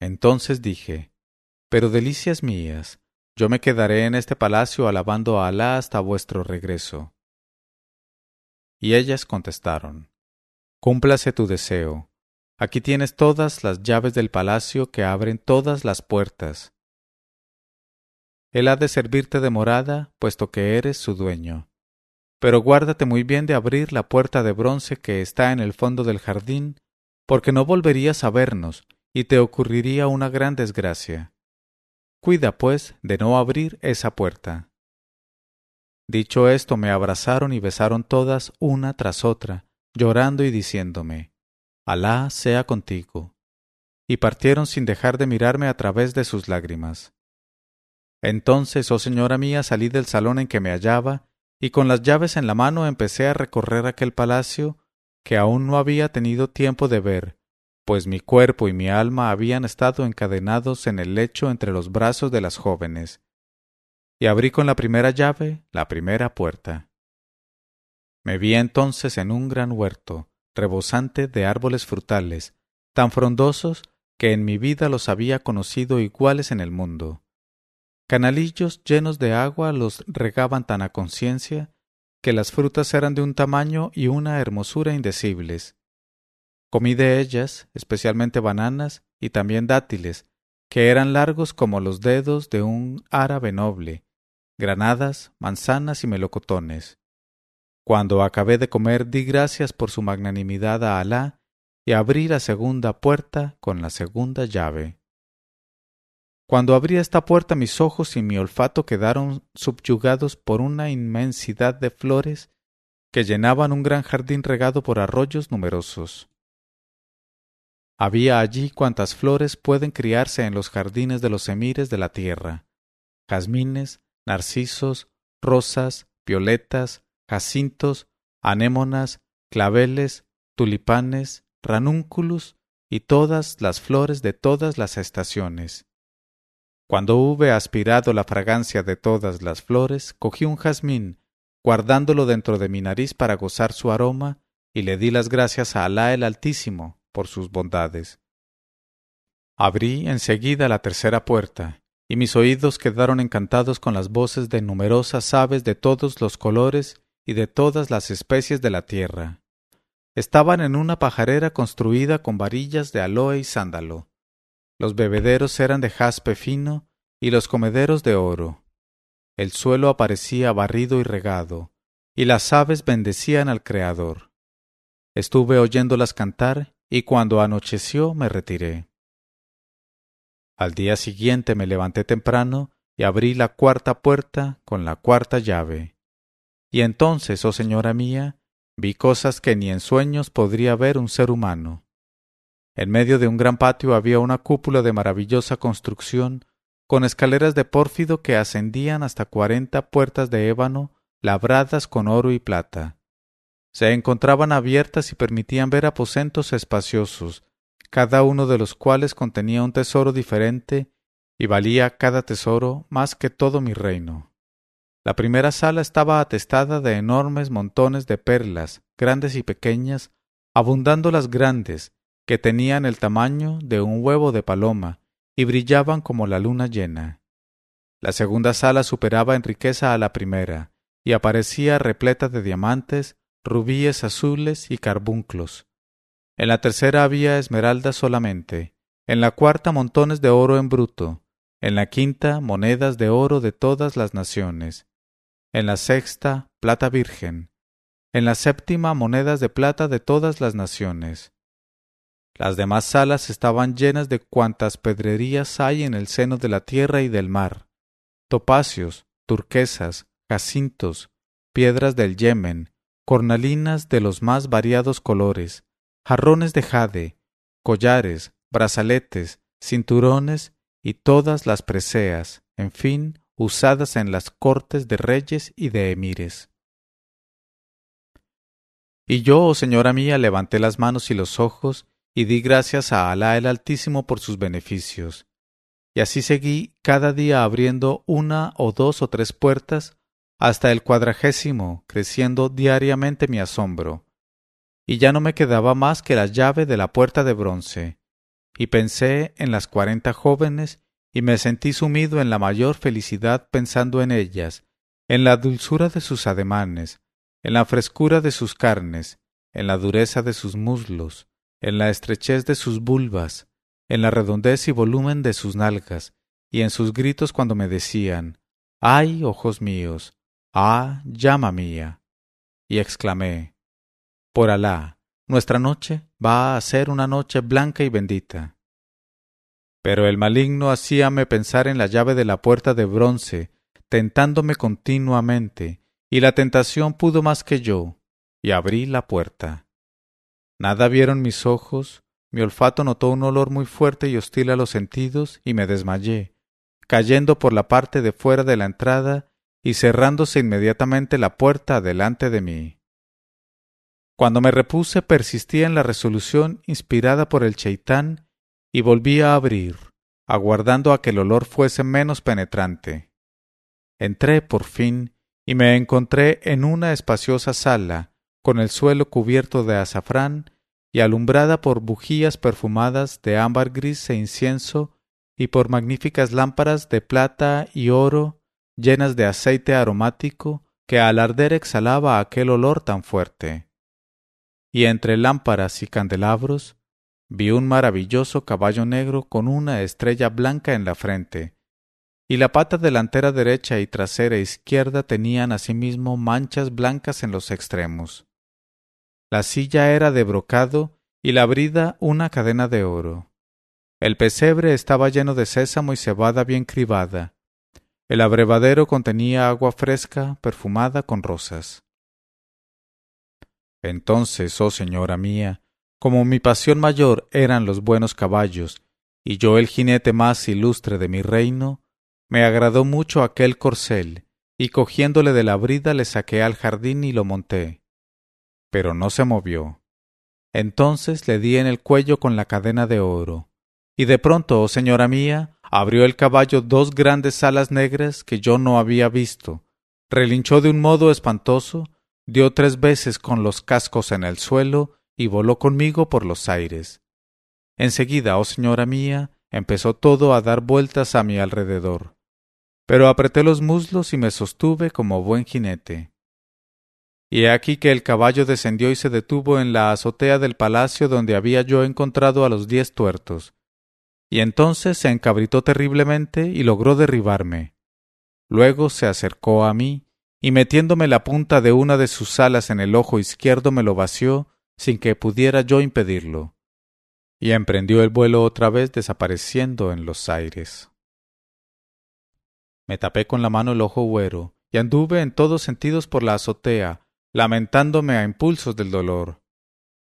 Entonces dije, Pero delicias mías, yo me quedaré en este palacio alabando a Alá hasta vuestro regreso. Y ellas contestaron, Cúmplase tu deseo. Aquí tienes todas las llaves del palacio que abren todas las puertas. Él ha de servirte de morada, puesto que eres su dueño. Pero guárdate muy bien de abrir la puerta de bronce que está en el fondo del jardín, porque no volverías a vernos, y te ocurriría una gran desgracia. Cuida, pues, de no abrir esa puerta. Dicho esto, me abrazaron y besaron todas una tras otra, llorando y diciéndome, Alá sea contigo. Y partieron sin dejar de mirarme a través de sus lágrimas. Entonces, oh señora mía, salí del salón en que me hallaba, y con las llaves en la mano empecé a recorrer aquel palacio que aún no había tenido tiempo de ver, pues mi cuerpo y mi alma habían estado encadenados en el lecho entre los brazos de las jóvenes. Y abrí con la primera llave la primera puerta. Me vi entonces en un gran huerto, rebosante de árboles frutales, tan frondosos que en mi vida los había conocido iguales en el mundo. Canalillos llenos de agua los regaban tan a conciencia que las frutas eran de un tamaño y una hermosura indecibles. Comí de ellas, especialmente bananas y también dátiles, que eran largos como los dedos de un árabe noble, granadas, manzanas y melocotones. Cuando acabé de comer di gracias por su magnanimidad a Alá y abrí la segunda puerta con la segunda llave. Cuando abrí esta puerta mis ojos y mi olfato quedaron subyugados por una inmensidad de flores que llenaban un gran jardín regado por arroyos numerosos. Había allí cuantas flores pueden criarse en los jardines de los emires de la tierra jazmines, narcisos, rosas, violetas, jacintos, anémonas, claveles, tulipanes, ranúnculus y todas las flores de todas las estaciones. Cuando hube aspirado la fragancia de todas las flores, cogí un jazmín, guardándolo dentro de mi nariz para gozar su aroma, y le di las gracias a Alá el Altísimo, por sus bondades. Abrí enseguida la tercera puerta, y mis oídos quedaron encantados con las voces de numerosas aves de todos los colores y de todas las especies de la tierra. Estaban en una pajarera construida con varillas de aloe y sándalo. Los bebederos eran de jaspe fino y los comederos de oro. El suelo aparecía barrido y regado, y las aves bendecían al Creador. Estuve oyéndolas cantar y cuando anocheció me retiré. Al día siguiente me levanté temprano y abrí la cuarta puerta con la cuarta llave. Y entonces, oh señora mía, vi cosas que ni en sueños podría ver un ser humano. En medio de un gran patio había una cúpula de maravillosa construcción, con escaleras de pórfido que ascendían hasta cuarenta puertas de ébano labradas con oro y plata se encontraban abiertas y permitían ver aposentos espaciosos, cada uno de los cuales contenía un tesoro diferente y valía cada tesoro más que todo mi reino. La primera sala estaba atestada de enormes montones de perlas, grandes y pequeñas, abundando las grandes, que tenían el tamaño de un huevo de paloma y brillaban como la luna llena. La segunda sala superaba en riqueza a la primera, y aparecía repleta de diamantes, rubíes azules y carbunclos. En la tercera había esmeraldas solamente, en la cuarta montones de oro en bruto, en la quinta monedas de oro de todas las naciones, en la sexta plata virgen, en la séptima monedas de plata de todas las naciones. Las demás salas estaban llenas de cuantas pedrerías hay en el seno de la tierra y del mar, topacios, turquesas, jacintos, piedras del Yemen, cornalinas de los más variados colores, jarrones de jade, collares, brazaletes, cinturones y todas las preseas, en fin, usadas en las cortes de reyes y de emires. Y yo, oh señora mía, levanté las manos y los ojos, y di gracias a Alá el Altísimo por sus beneficios. Y así seguí cada día abriendo una o dos o tres puertas, hasta el cuadragésimo, creciendo diariamente mi asombro. Y ya no me quedaba más que la llave de la puerta de bronce. Y pensé en las cuarenta jóvenes, y me sentí sumido en la mayor felicidad pensando en ellas, en la dulzura de sus ademanes, en la frescura de sus carnes, en la dureza de sus muslos, en la estrechez de sus vulvas, en la redondez y volumen de sus nalgas, y en sus gritos cuando me decían Ay, ojos míos, ah, llama mía. Y exclamé Por Alá, nuestra noche va a ser una noche blanca y bendita. Pero el maligno hacíame pensar en la llave de la puerta de bronce, tentándome continuamente, y la tentación pudo más que yo, y abrí la puerta. Nada vieron mis ojos, mi olfato notó un olor muy fuerte y hostil a los sentidos, y me desmayé, cayendo por la parte de fuera de la entrada y cerrándose inmediatamente la puerta delante de mí. Cuando me repuse persistía en la resolución inspirada por el cheitán y volví a abrir, aguardando a que el olor fuese menos penetrante. Entré, por fin, y me encontré en una espaciosa sala, con el suelo cubierto de azafrán y alumbrada por bujías perfumadas de ámbar gris e incienso y por magníficas lámparas de plata y oro llenas de aceite aromático que al arder exhalaba aquel olor tan fuerte. Y entre lámparas y candelabros vi un maravilloso caballo negro con una estrella blanca en la frente, y la pata delantera derecha y trasera izquierda tenían asimismo manchas blancas en los extremos. La silla era de brocado y la brida una cadena de oro. El pesebre estaba lleno de sésamo y cebada bien cribada. El abrevadero contenía agua fresca, perfumada con rosas. Entonces, oh señora mía, como mi pasión mayor eran los buenos caballos, y yo el jinete más ilustre de mi reino, me agradó mucho aquel corcel, y cogiéndole de la brida le saqué al jardín y lo monté. Pero no se movió. Entonces le di en el cuello con la cadena de oro. Y de pronto, oh señora mía, abrió el caballo dos grandes alas negras que yo no había visto, relinchó de un modo espantoso, dio tres veces con los cascos en el suelo y voló conmigo por los aires. Enseguida, oh señora mía, empezó todo a dar vueltas a mi alrededor. Pero apreté los muslos y me sostuve como buen jinete. Y he aquí que el caballo descendió y se detuvo en la azotea del palacio donde había yo encontrado a los diez tuertos. Y entonces se encabritó terriblemente y logró derribarme. Luego se acercó a mí, y metiéndome la punta de una de sus alas en el ojo izquierdo me lo vació sin que pudiera yo impedirlo y emprendió el vuelo otra vez desapareciendo en los aires. Me tapé con la mano el ojo güero y anduve en todos sentidos por la azotea, lamentándome a impulsos del dolor.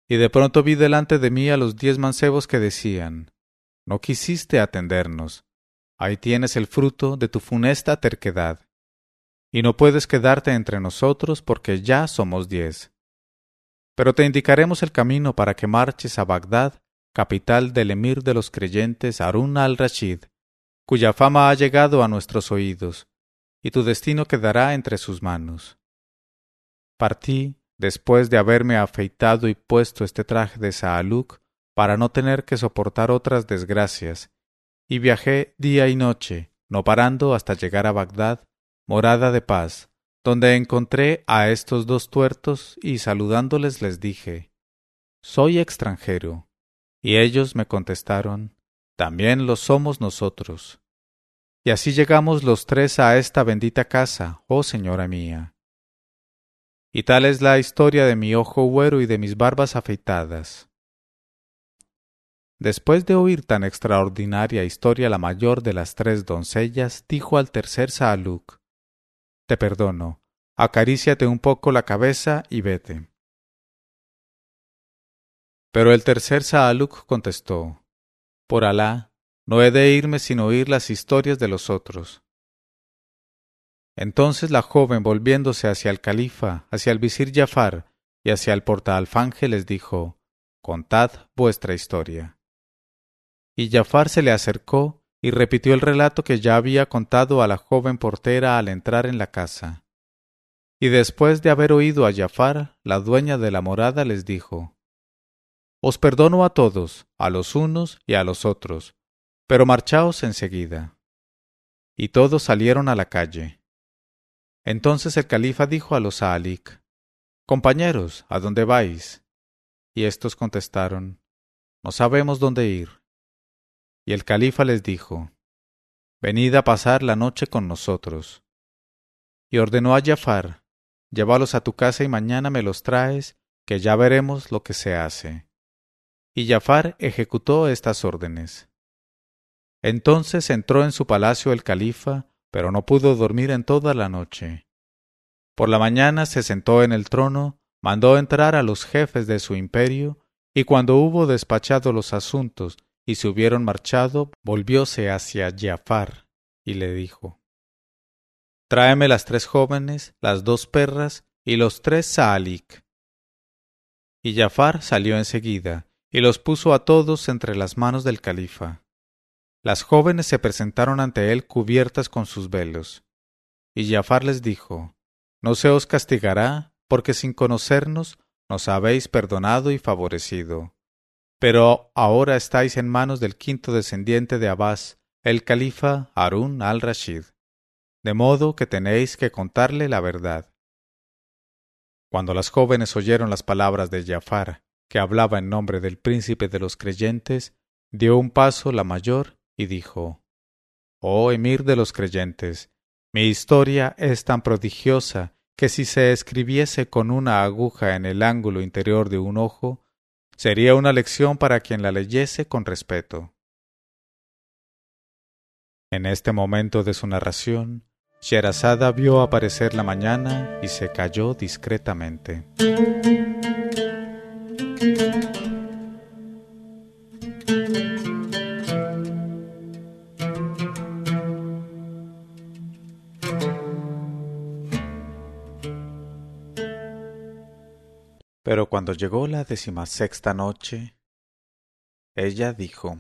Y de pronto vi delante de mí a los diez mancebos que decían No quisiste atendernos. Ahí tienes el fruto de tu funesta terquedad. Y no puedes quedarte entre nosotros porque ya somos diez. Pero te indicaremos el camino para que marches a Bagdad capital del emir de los creyentes Harun al-Rashid, cuya fama ha llegado a nuestros oídos, y tu destino quedará entre sus manos. Partí, después de haberme afeitado y puesto este traje de Saaluk, para no tener que soportar otras desgracias, y viajé día y noche, no parando hasta llegar a Bagdad, morada de paz, donde encontré a estos dos tuertos y saludándoles les dije Soy extranjero, y ellos me contestaron, También lo somos nosotros. Y así llegamos los tres a esta bendita casa, oh señora mía. Y tal es la historia de mi ojo güero y de mis barbas afeitadas. Después de oír tan extraordinaria historia la mayor de las tres doncellas, dijo al tercer Saaluk Te perdono, acaríciate un poco la cabeza y vete. Pero el tercer Saaluk contestó, Por Alá, no he de irme sin oír las historias de los otros. Entonces la joven, volviéndose hacia el califa, hacia el visir Jafar y hacia el portaalfanje, les dijo, Contad vuestra historia. Y Jafar se le acercó y repitió el relato que ya había contado a la joven portera al entrar en la casa. Y después de haber oído a Jafar, la dueña de la morada les dijo, Os perdono a todos, a los unos y a los otros, pero marchaos enseguida. Y todos salieron a la calle. Entonces el califa dijo a los Saalik, Compañeros, ¿a dónde vais? Y estos contestaron, No sabemos dónde ir. Y el califa les dijo, Venid a pasar la noche con nosotros. Y ordenó a Jafar, Llévalos a tu casa y mañana me los traes, que ya veremos lo que se hace. Y Jafar ejecutó estas órdenes. Entonces entró en su palacio el califa, pero no pudo dormir en toda la noche. Por la mañana se sentó en el trono, mandó entrar a los jefes de su imperio, y cuando hubo despachado los asuntos y se hubieron marchado, volvióse hacia Jafar y le dijo Tráeme las tres jóvenes, las dos perras y los tres saalik. Y Jafar salió enseguida, y los puso a todos entre las manos del califa. Las jóvenes se presentaron ante él cubiertas con sus velos. Y Jafar les dijo, No se os castigará, porque sin conocernos nos habéis perdonado y favorecido. Pero ahora estáis en manos del quinto descendiente de Abbas, el califa Harún al-Rashid de modo que tenéis que contarle la verdad. Cuando las jóvenes oyeron las palabras de Jafar, que hablaba en nombre del príncipe de los creyentes, dio un paso la mayor y dijo Oh emir de los creyentes, mi historia es tan prodigiosa que si se escribiese con una aguja en el ángulo interior de un ojo, sería una lección para quien la leyese con respeto. En este momento de su narración, Sherazada vio aparecer la mañana y se calló discretamente. Pero cuando llegó la decimasexta noche, ella dijo,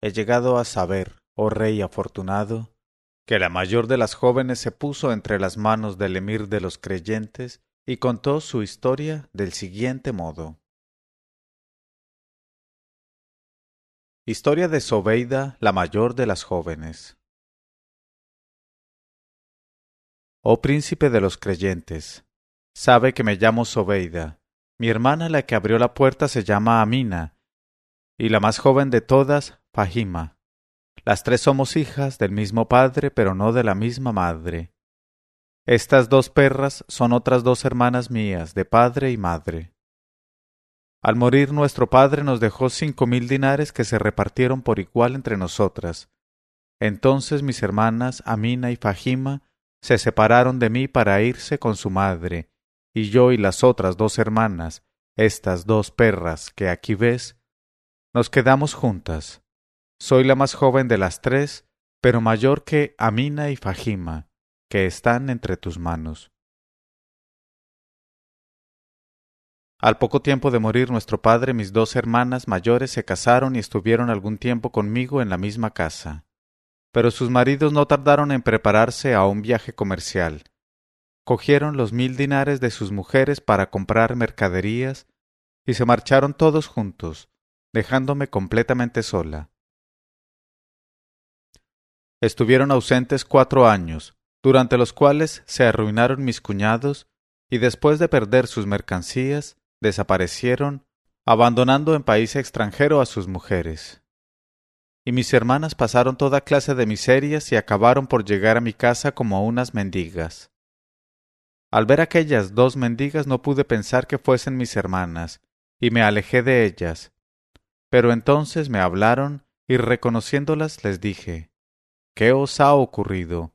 He llegado a saber oh rey afortunado, que la mayor de las jóvenes se puso entre las manos del emir de los creyentes y contó su historia del siguiente modo. Historia de Sobeida, la mayor de las jóvenes. Oh príncipe de los creyentes, sabe que me llamo Sobeida. Mi hermana la que abrió la puerta se llama Amina, y la más joven de todas, Fahima. Las tres somos hijas del mismo padre, pero no de la misma madre. Estas dos perras son otras dos hermanas mías, de padre y madre. Al morir nuestro padre nos dejó cinco mil dinares que se repartieron por igual entre nosotras. Entonces mis hermanas Amina y Fajima se separaron de mí para irse con su madre, y yo y las otras dos hermanas, estas dos perras que aquí ves, nos quedamos juntas. Soy la más joven de las tres, pero mayor que Amina y Fajima, que están entre tus manos. Al poco tiempo de morir nuestro padre, mis dos hermanas mayores se casaron y estuvieron algún tiempo conmigo en la misma casa. Pero sus maridos no tardaron en prepararse a un viaje comercial. Cogieron los mil dinares de sus mujeres para comprar mercaderías y se marcharon todos juntos, dejándome completamente sola. Estuvieron ausentes cuatro años, durante los cuales se arruinaron mis cuñados y después de perder sus mercancías, desaparecieron, abandonando en país extranjero a sus mujeres. Y mis hermanas pasaron toda clase de miserias y acabaron por llegar a mi casa como unas mendigas. Al ver aquellas dos mendigas no pude pensar que fuesen mis hermanas, y me alejé de ellas. Pero entonces me hablaron, y reconociéndolas les dije ¿Qué os ha ocurrido?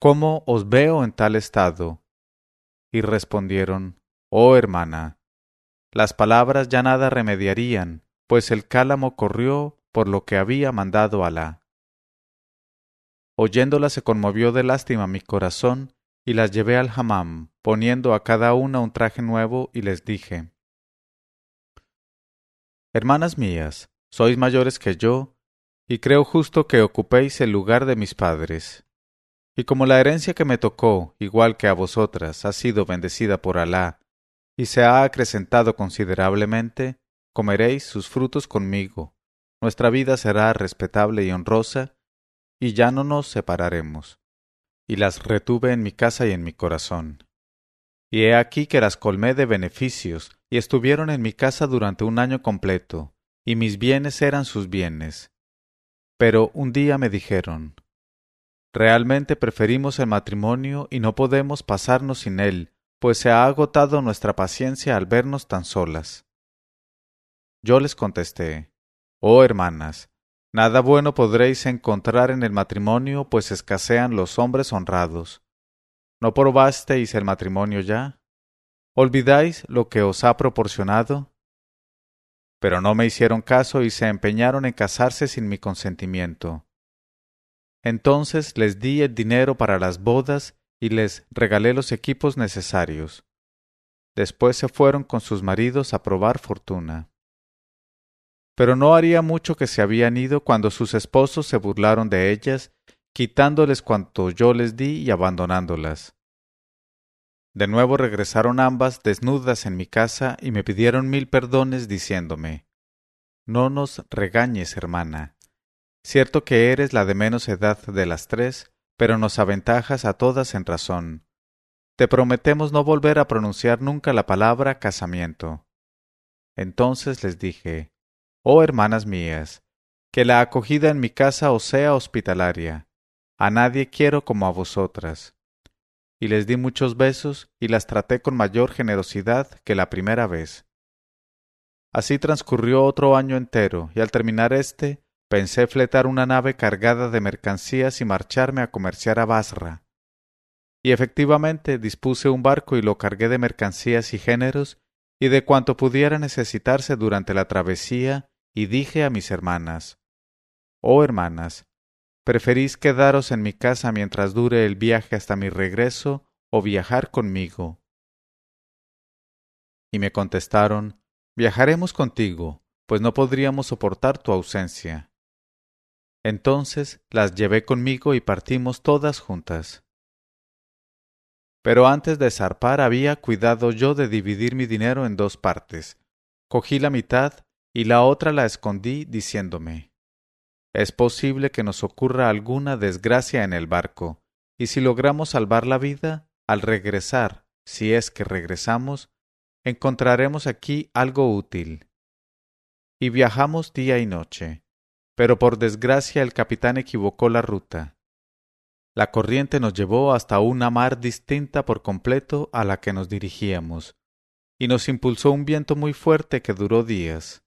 ¿Cómo os veo en tal estado? Y respondieron, Oh hermana, las palabras ya nada remediarían, pues el cálamo corrió por lo que había mandado Alá. Oyéndola se conmovió de lástima mi corazón, y las llevé al hammam, poniendo a cada una un traje nuevo, y les dije Hermanas mías, sois mayores que yo, y creo justo que ocupéis el lugar de mis padres. Y como la herencia que me tocó, igual que a vosotras, ha sido bendecida por Alá, y se ha acrecentado considerablemente, comeréis sus frutos conmigo. Nuestra vida será respetable y honrosa, y ya no nos separaremos. Y las retuve en mi casa y en mi corazón. Y he aquí que las colmé de beneficios, y estuvieron en mi casa durante un año completo, y mis bienes eran sus bienes. Pero un día me dijeron, Realmente preferimos el matrimonio y no podemos pasarnos sin él, pues se ha agotado nuestra paciencia al vernos tan solas. Yo les contesté, Oh hermanas, nada bueno podréis encontrar en el matrimonio, pues escasean los hombres honrados. ¿No probasteis el matrimonio ya? ¿Olvidáis lo que os ha proporcionado? Pero no me hicieron caso y se empeñaron en casarse sin mi consentimiento. Entonces les di el dinero para las bodas y les regalé los equipos necesarios. Después se fueron con sus maridos a probar fortuna. Pero no haría mucho que se habían ido cuando sus esposos se burlaron de ellas, quitándoles cuanto yo les di y abandonándolas. De nuevo regresaron ambas desnudas en mi casa y me pidieron mil perdones diciéndome No nos regañes, hermana. Cierto que eres la de menos edad de las tres, pero nos aventajas a todas en razón. Te prometemos no volver a pronunciar nunca la palabra casamiento. Entonces les dije, Oh hermanas mías, que la acogida en mi casa os sea hospitalaria. A nadie quiero como a vosotras. Y les di muchos besos y las traté con mayor generosidad que la primera vez. Así transcurrió otro año entero, y al terminar éste, Pensé fletar una nave cargada de mercancías y marcharme a comerciar a Basra. Y efectivamente dispuse un barco y lo cargué de mercancías y géneros y de cuanto pudiera necesitarse durante la travesía, y dije a mis hermanas Oh hermanas, ¿preferís quedaros en mi casa mientras dure el viaje hasta mi regreso o viajar conmigo? Y me contestaron Viajaremos contigo, pues no podríamos soportar tu ausencia. Entonces las llevé conmigo y partimos todas juntas. Pero antes de zarpar había cuidado yo de dividir mi dinero en dos partes. Cogí la mitad y la otra la escondí diciéndome Es posible que nos ocurra alguna desgracia en el barco, y si logramos salvar la vida, al regresar, si es que regresamos, encontraremos aquí algo útil. Y viajamos día y noche pero por desgracia el capitán equivocó la ruta. La corriente nos llevó hasta una mar distinta por completo a la que nos dirigíamos, y nos impulsó un viento muy fuerte que duró días.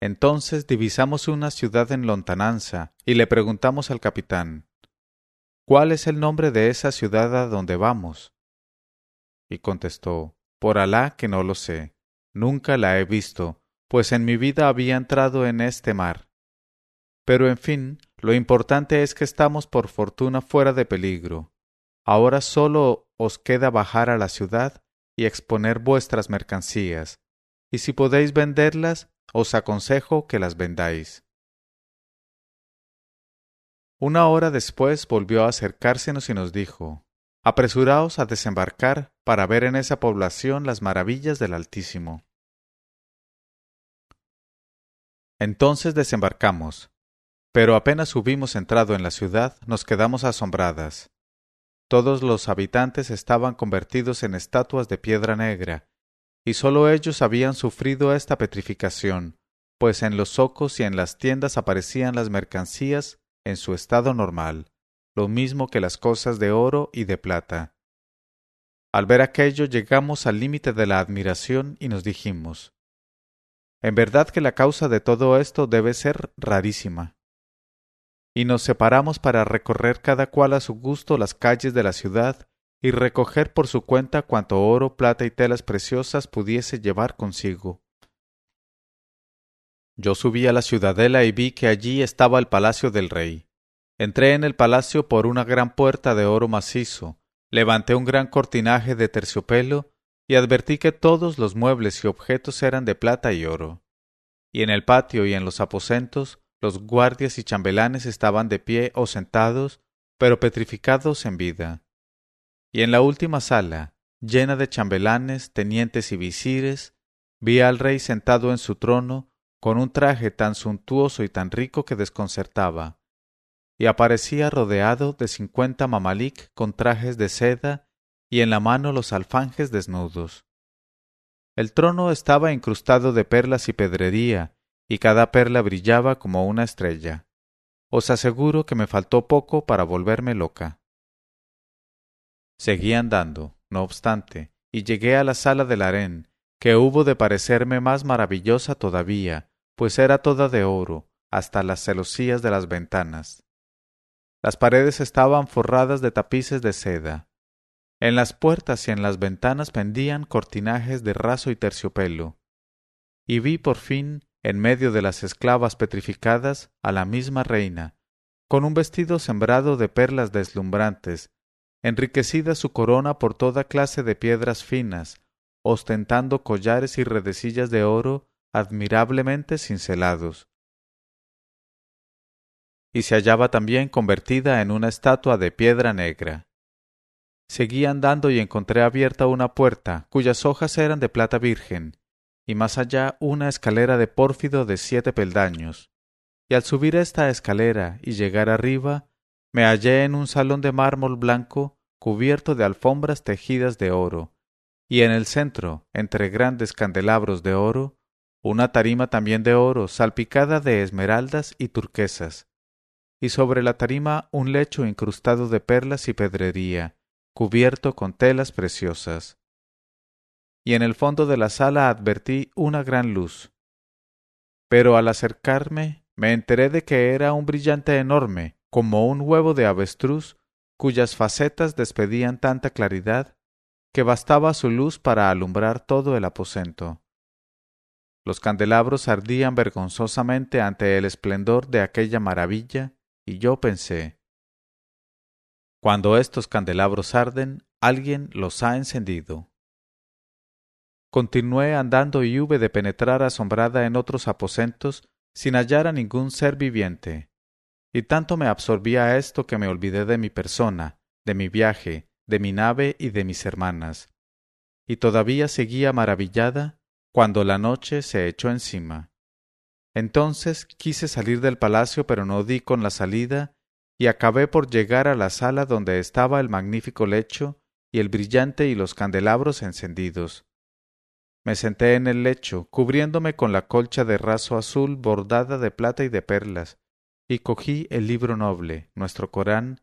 Entonces divisamos una ciudad en lontananza y le preguntamos al capitán ¿Cuál es el nombre de esa ciudad a donde vamos? Y contestó Por Alá que no lo sé, nunca la he visto, pues en mi vida había entrado en este mar. Pero en fin, lo importante es que estamos por fortuna fuera de peligro. Ahora solo os queda bajar a la ciudad y exponer vuestras mercancías, y si podéis venderlas, os aconsejo que las vendáis. Una hora después volvió a acercársenos y nos dijo Apresuraos a desembarcar para ver en esa población las maravillas del Altísimo. Entonces desembarcamos, pero apenas hubimos entrado en la ciudad, nos quedamos asombradas. Todos los habitantes estaban convertidos en estatuas de piedra negra, y sólo ellos habían sufrido esta petrificación, pues en los zocos y en las tiendas aparecían las mercancías en su estado normal, lo mismo que las cosas de oro y de plata. Al ver aquello llegamos al límite de la admiración y nos dijimos En verdad que la causa de todo esto debe ser rarísima y nos separamos para recorrer cada cual a su gusto las calles de la ciudad y recoger por su cuenta cuanto oro, plata y telas preciosas pudiese llevar consigo. Yo subí a la ciudadela y vi que allí estaba el palacio del rey. Entré en el palacio por una gran puerta de oro macizo, levanté un gran cortinaje de terciopelo y advertí que todos los muebles y objetos eran de plata y oro. Y en el patio y en los aposentos los guardias y chambelanes estaban de pie o sentados, pero petrificados en vida. Y en la última sala, llena de chambelanes, tenientes y visires, vi al rey sentado en su trono, con un traje tan suntuoso y tan rico que desconcertaba, y aparecía rodeado de cincuenta mamalik con trajes de seda y en la mano los alfanjes desnudos. El trono estaba incrustado de perlas y pedrería, y cada perla brillaba como una estrella. Os aseguro que me faltó poco para volverme loca. Seguí andando, no obstante, y llegué a la sala del harén, que hubo de parecerme más maravillosa todavía, pues era toda de oro, hasta las celosías de las ventanas. Las paredes estaban forradas de tapices de seda. En las puertas y en las ventanas pendían cortinajes de raso y terciopelo. Y vi por fin, en medio de las esclavas petrificadas, a la misma reina, con un vestido sembrado de perlas deslumbrantes, enriquecida su corona por toda clase de piedras finas, ostentando collares y redecillas de oro admirablemente cincelados. Y se hallaba también convertida en una estatua de piedra negra. Seguí andando y encontré abierta una puerta, cuyas hojas eran de plata virgen, y más allá una escalera de pórfido de siete peldaños. Y al subir esta escalera y llegar arriba, me hallé en un salón de mármol blanco cubierto de alfombras tejidas de oro, y en el centro, entre grandes candelabros de oro, una tarima también de oro salpicada de esmeraldas y turquesas, y sobre la tarima un lecho incrustado de perlas y pedrería, cubierto con telas preciosas. Y en el fondo de la sala advertí una gran luz. Pero al acercarme me enteré de que era un brillante enorme, como un huevo de avestruz, cuyas facetas despedían tanta claridad que bastaba su luz para alumbrar todo el aposento. Los candelabros ardían vergonzosamente ante el esplendor de aquella maravilla, y yo pensé Cuando estos candelabros arden, alguien los ha encendido. Continué andando y hube de penetrar asombrada en otros aposentos sin hallar a ningún ser viviente. Y tanto me absorbía esto que me olvidé de mi persona, de mi viaje, de mi nave y de mis hermanas. Y todavía seguía maravillada cuando la noche se echó encima. Entonces quise salir del palacio, pero no di con la salida, y acabé por llegar a la sala donde estaba el magnífico lecho y el brillante y los candelabros encendidos. Me senté en el lecho, cubriéndome con la colcha de raso azul bordada de plata y de perlas, y cogí el libro noble, nuestro Corán,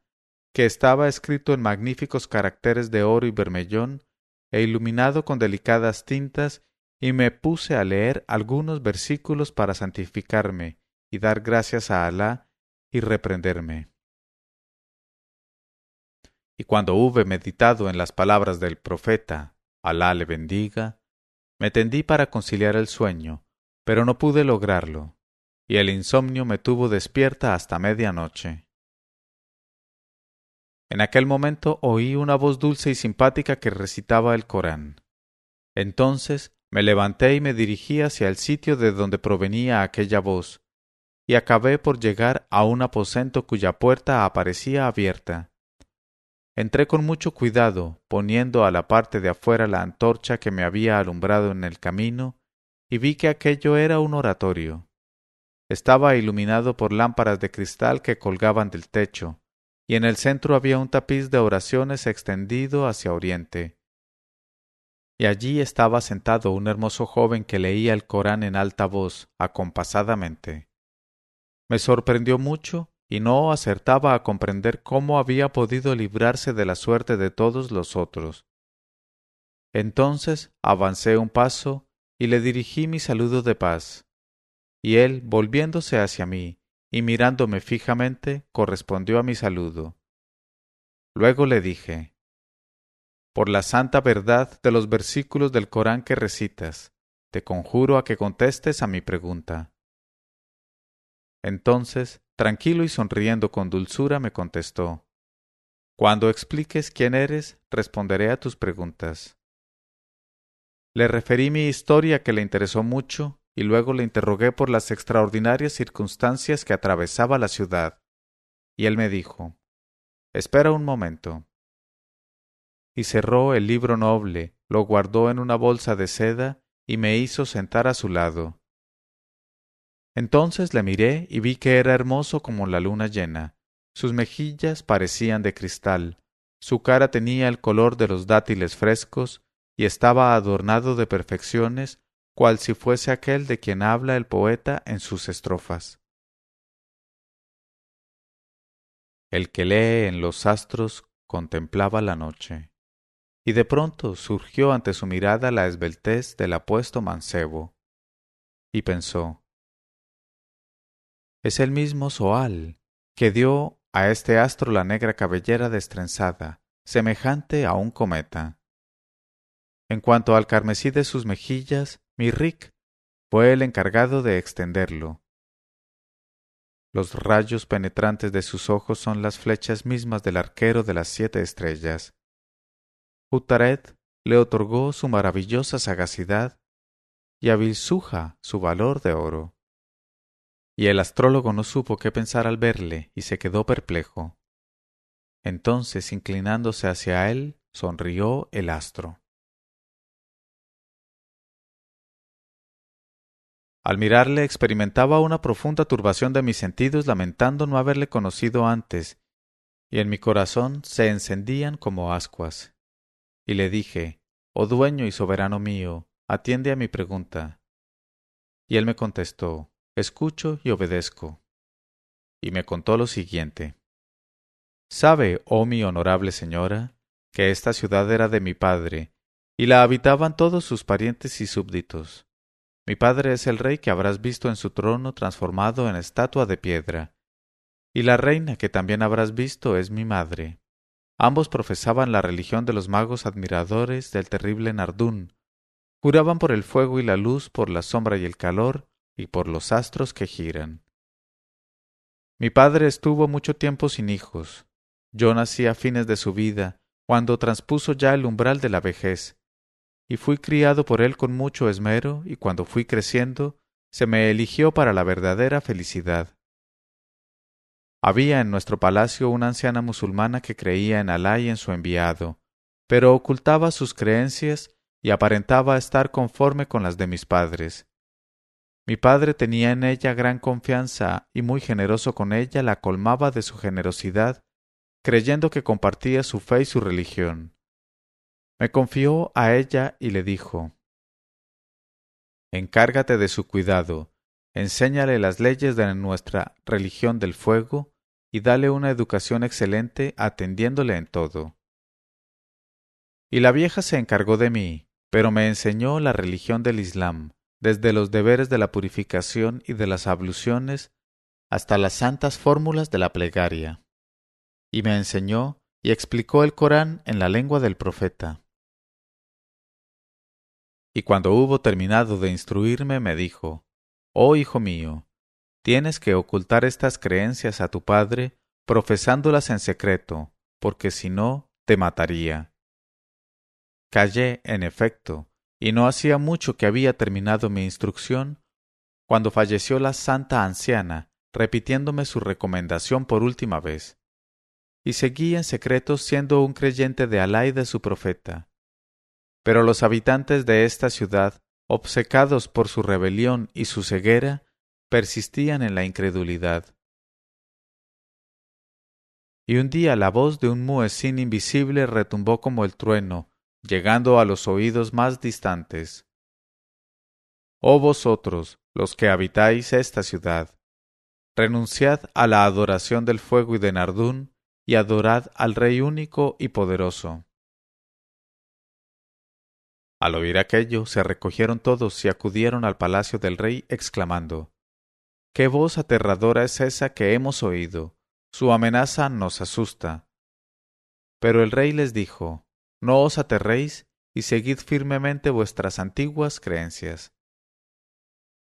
que estaba escrito en magníficos caracteres de oro y bermellón, e iluminado con delicadas tintas y me puse a leer algunos versículos para santificarme y dar gracias a Alá y reprenderme. Y cuando hube meditado en las palabras del profeta, Alá le bendiga, me tendí para conciliar el sueño, pero no pude lograrlo, y el insomnio me tuvo despierta hasta media noche. En aquel momento oí una voz dulce y simpática que recitaba el Corán. Entonces me levanté y me dirigí hacia el sitio de donde provenía aquella voz, y acabé por llegar a un aposento cuya puerta aparecía abierta. Entré con mucho cuidado, poniendo a la parte de afuera la antorcha que me había alumbrado en el camino, y vi que aquello era un oratorio. Estaba iluminado por lámparas de cristal que colgaban del techo, y en el centro había un tapiz de oraciones extendido hacia oriente y allí estaba sentado un hermoso joven que leía el Corán en alta voz, acompasadamente. Me sorprendió mucho y no acertaba a comprender cómo había podido librarse de la suerte de todos los otros. Entonces avancé un paso y le dirigí mi saludo de paz. Y él, volviéndose hacia mí y mirándome fijamente, correspondió a mi saludo. Luego le dije por la santa verdad de los versículos del Corán que recitas, te conjuro a que contestes a mi pregunta. Entonces, tranquilo y sonriendo con dulzura, me contestó, Cuando expliques quién eres, responderé a tus preguntas. Le referí mi historia que le interesó mucho y luego le interrogué por las extraordinarias circunstancias que atravesaba la ciudad. Y él me dijo, Espera un momento. Y cerró el libro noble, lo guardó en una bolsa de seda y me hizo sentar a su lado. Entonces le miré y vi que era hermoso como la luna llena. Sus mejillas parecían de cristal, su cara tenía el color de los dátiles frescos y estaba adornado de perfecciones, cual si fuese aquel de quien habla el poeta en sus estrofas. El que lee en los astros contemplaba la noche, y de pronto surgió ante su mirada la esbeltez del apuesto mancebo, y pensó es el mismo Soal, que dio a este astro la negra cabellera destrenzada, semejante a un cometa. En cuanto al carmesí de sus mejillas, Mirrik fue el encargado de extenderlo. Los rayos penetrantes de sus ojos son las flechas mismas del arquero de las siete estrellas. Utaret le otorgó su maravillosa sagacidad y a Bilsuja su valor de oro. Y el astrólogo no supo qué pensar al verle y se quedó perplejo. Entonces, inclinándose hacia él, sonrió el astro. Al mirarle experimentaba una profunda turbación de mis sentidos lamentando no haberle conocido antes, y en mi corazón se encendían como ascuas. Y le dije, Oh dueño y soberano mío, atiende a mi pregunta. Y él me contestó, escucho y obedezco. Y me contó lo siguiente. ¿Sabe, oh mi honorable señora, que esta ciudad era de mi padre, y la habitaban todos sus parientes y súbditos? Mi padre es el rey que habrás visto en su trono transformado en estatua de piedra, y la reina que también habrás visto es mi madre. Ambos profesaban la religión de los magos admiradores del terrible Nardún, juraban por el fuego y la luz, por la sombra y el calor, y por los astros que giran. Mi padre estuvo mucho tiempo sin hijos. Yo nací a fines de su vida, cuando transpuso ya el umbral de la vejez, y fui criado por él con mucho esmero, y cuando fui creciendo, se me eligió para la verdadera felicidad. Había en nuestro palacio una anciana musulmana que creía en Alá y en su enviado, pero ocultaba sus creencias y aparentaba estar conforme con las de mis padres. Mi padre tenía en ella gran confianza y muy generoso con ella la colmaba de su generosidad, creyendo que compartía su fe y su religión. Me confió a ella y le dijo Encárgate de su cuidado, enséñale las leyes de nuestra religión del fuego y dale una educación excelente atendiéndole en todo. Y la vieja se encargó de mí, pero me enseñó la religión del Islam, desde los deberes de la purificación y de las abluciones hasta las santas fórmulas de la plegaria. Y me enseñó y explicó el Corán en la lengua del profeta. Y cuando hubo terminado de instruirme, me dijo, Oh hijo mío, tienes que ocultar estas creencias a tu padre, profesándolas en secreto, porque si no, te mataría. Callé, en efecto, y no hacía mucho que había terminado mi instrucción, cuando falleció la santa anciana, repitiéndome su recomendación por última vez. Y seguí en secreto siendo un creyente de Alá y de su profeta. Pero los habitantes de esta ciudad, obcecados por su rebelión y su ceguera, persistían en la incredulidad. Y un día la voz de un muecín invisible retumbó como el trueno, llegando a los oídos más distantes. Oh vosotros, los que habitáis esta ciudad, renunciad a la adoración del fuego y de Nardún, y adorad al Rey único y poderoso. Al oír aquello, se recogieron todos y acudieron al palacio del rey, exclamando ¿Qué voz aterradora es esa que hemos oído? Su amenaza nos asusta. Pero el rey les dijo no os aterréis y seguid firmemente vuestras antiguas creencias.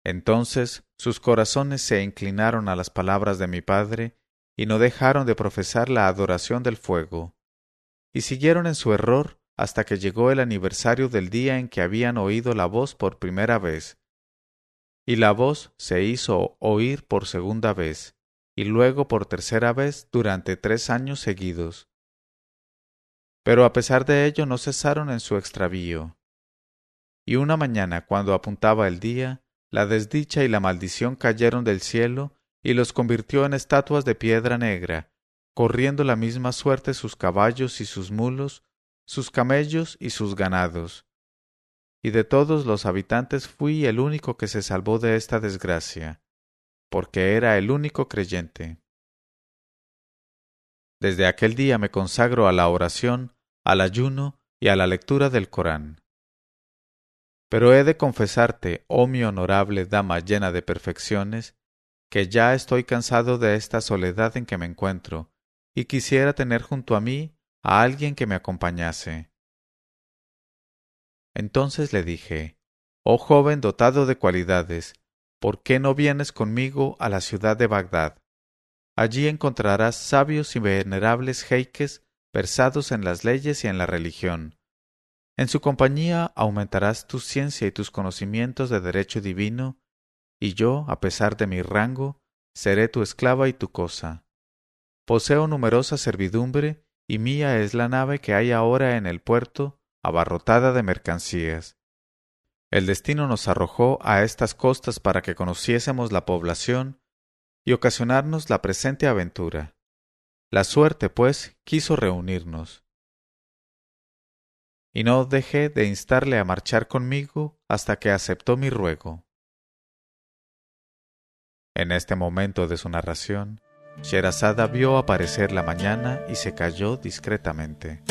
Entonces sus corazones se inclinaron a las palabras de mi padre y no dejaron de profesar la adoración del fuego, y siguieron en su error hasta que llegó el aniversario del día en que habían oído la voz por primera vez. Y la voz se hizo oír por segunda vez, y luego por tercera vez durante tres años seguidos. Pero a pesar de ello no cesaron en su extravío. Y una mañana, cuando apuntaba el día, la desdicha y la maldición cayeron del cielo y los convirtió en estatuas de piedra negra, corriendo la misma suerte sus caballos y sus mulos, sus camellos y sus ganados. Y de todos los habitantes fui el único que se salvó de esta desgracia, porque era el único creyente. Desde aquel día me consagro a la oración, al ayuno y a la lectura del Corán. Pero he de confesarte, oh mi honorable dama llena de perfecciones, que ya estoy cansado de esta soledad en que me encuentro, y quisiera tener junto a mí a alguien que me acompañase. Entonces le dije, Oh joven dotado de cualidades, ¿por qué no vienes conmigo a la ciudad de Bagdad? Allí encontrarás sabios y venerables jeiques versados en las leyes y en la religión. En su compañía aumentarás tu ciencia y tus conocimientos de derecho divino, y yo, a pesar de mi rango, seré tu esclava y tu cosa. Poseo numerosa servidumbre, y mía es la nave que hay ahora en el puerto, abarrotada de mercancías. El destino nos arrojó a estas costas para que conociésemos la población y ocasionarnos la presente aventura. La suerte, pues, quiso reunirnos. Y no dejé de instarle a marchar conmigo hasta que aceptó mi ruego. En este momento de su narración, Sherazada vio aparecer la mañana y se calló discretamente.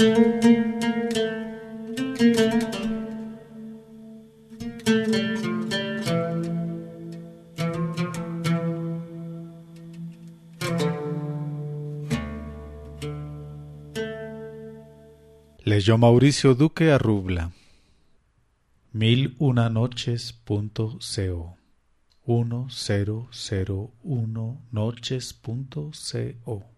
Leyó Mauricio Duque Arrubla. Mil una noches.co 1001 noches.co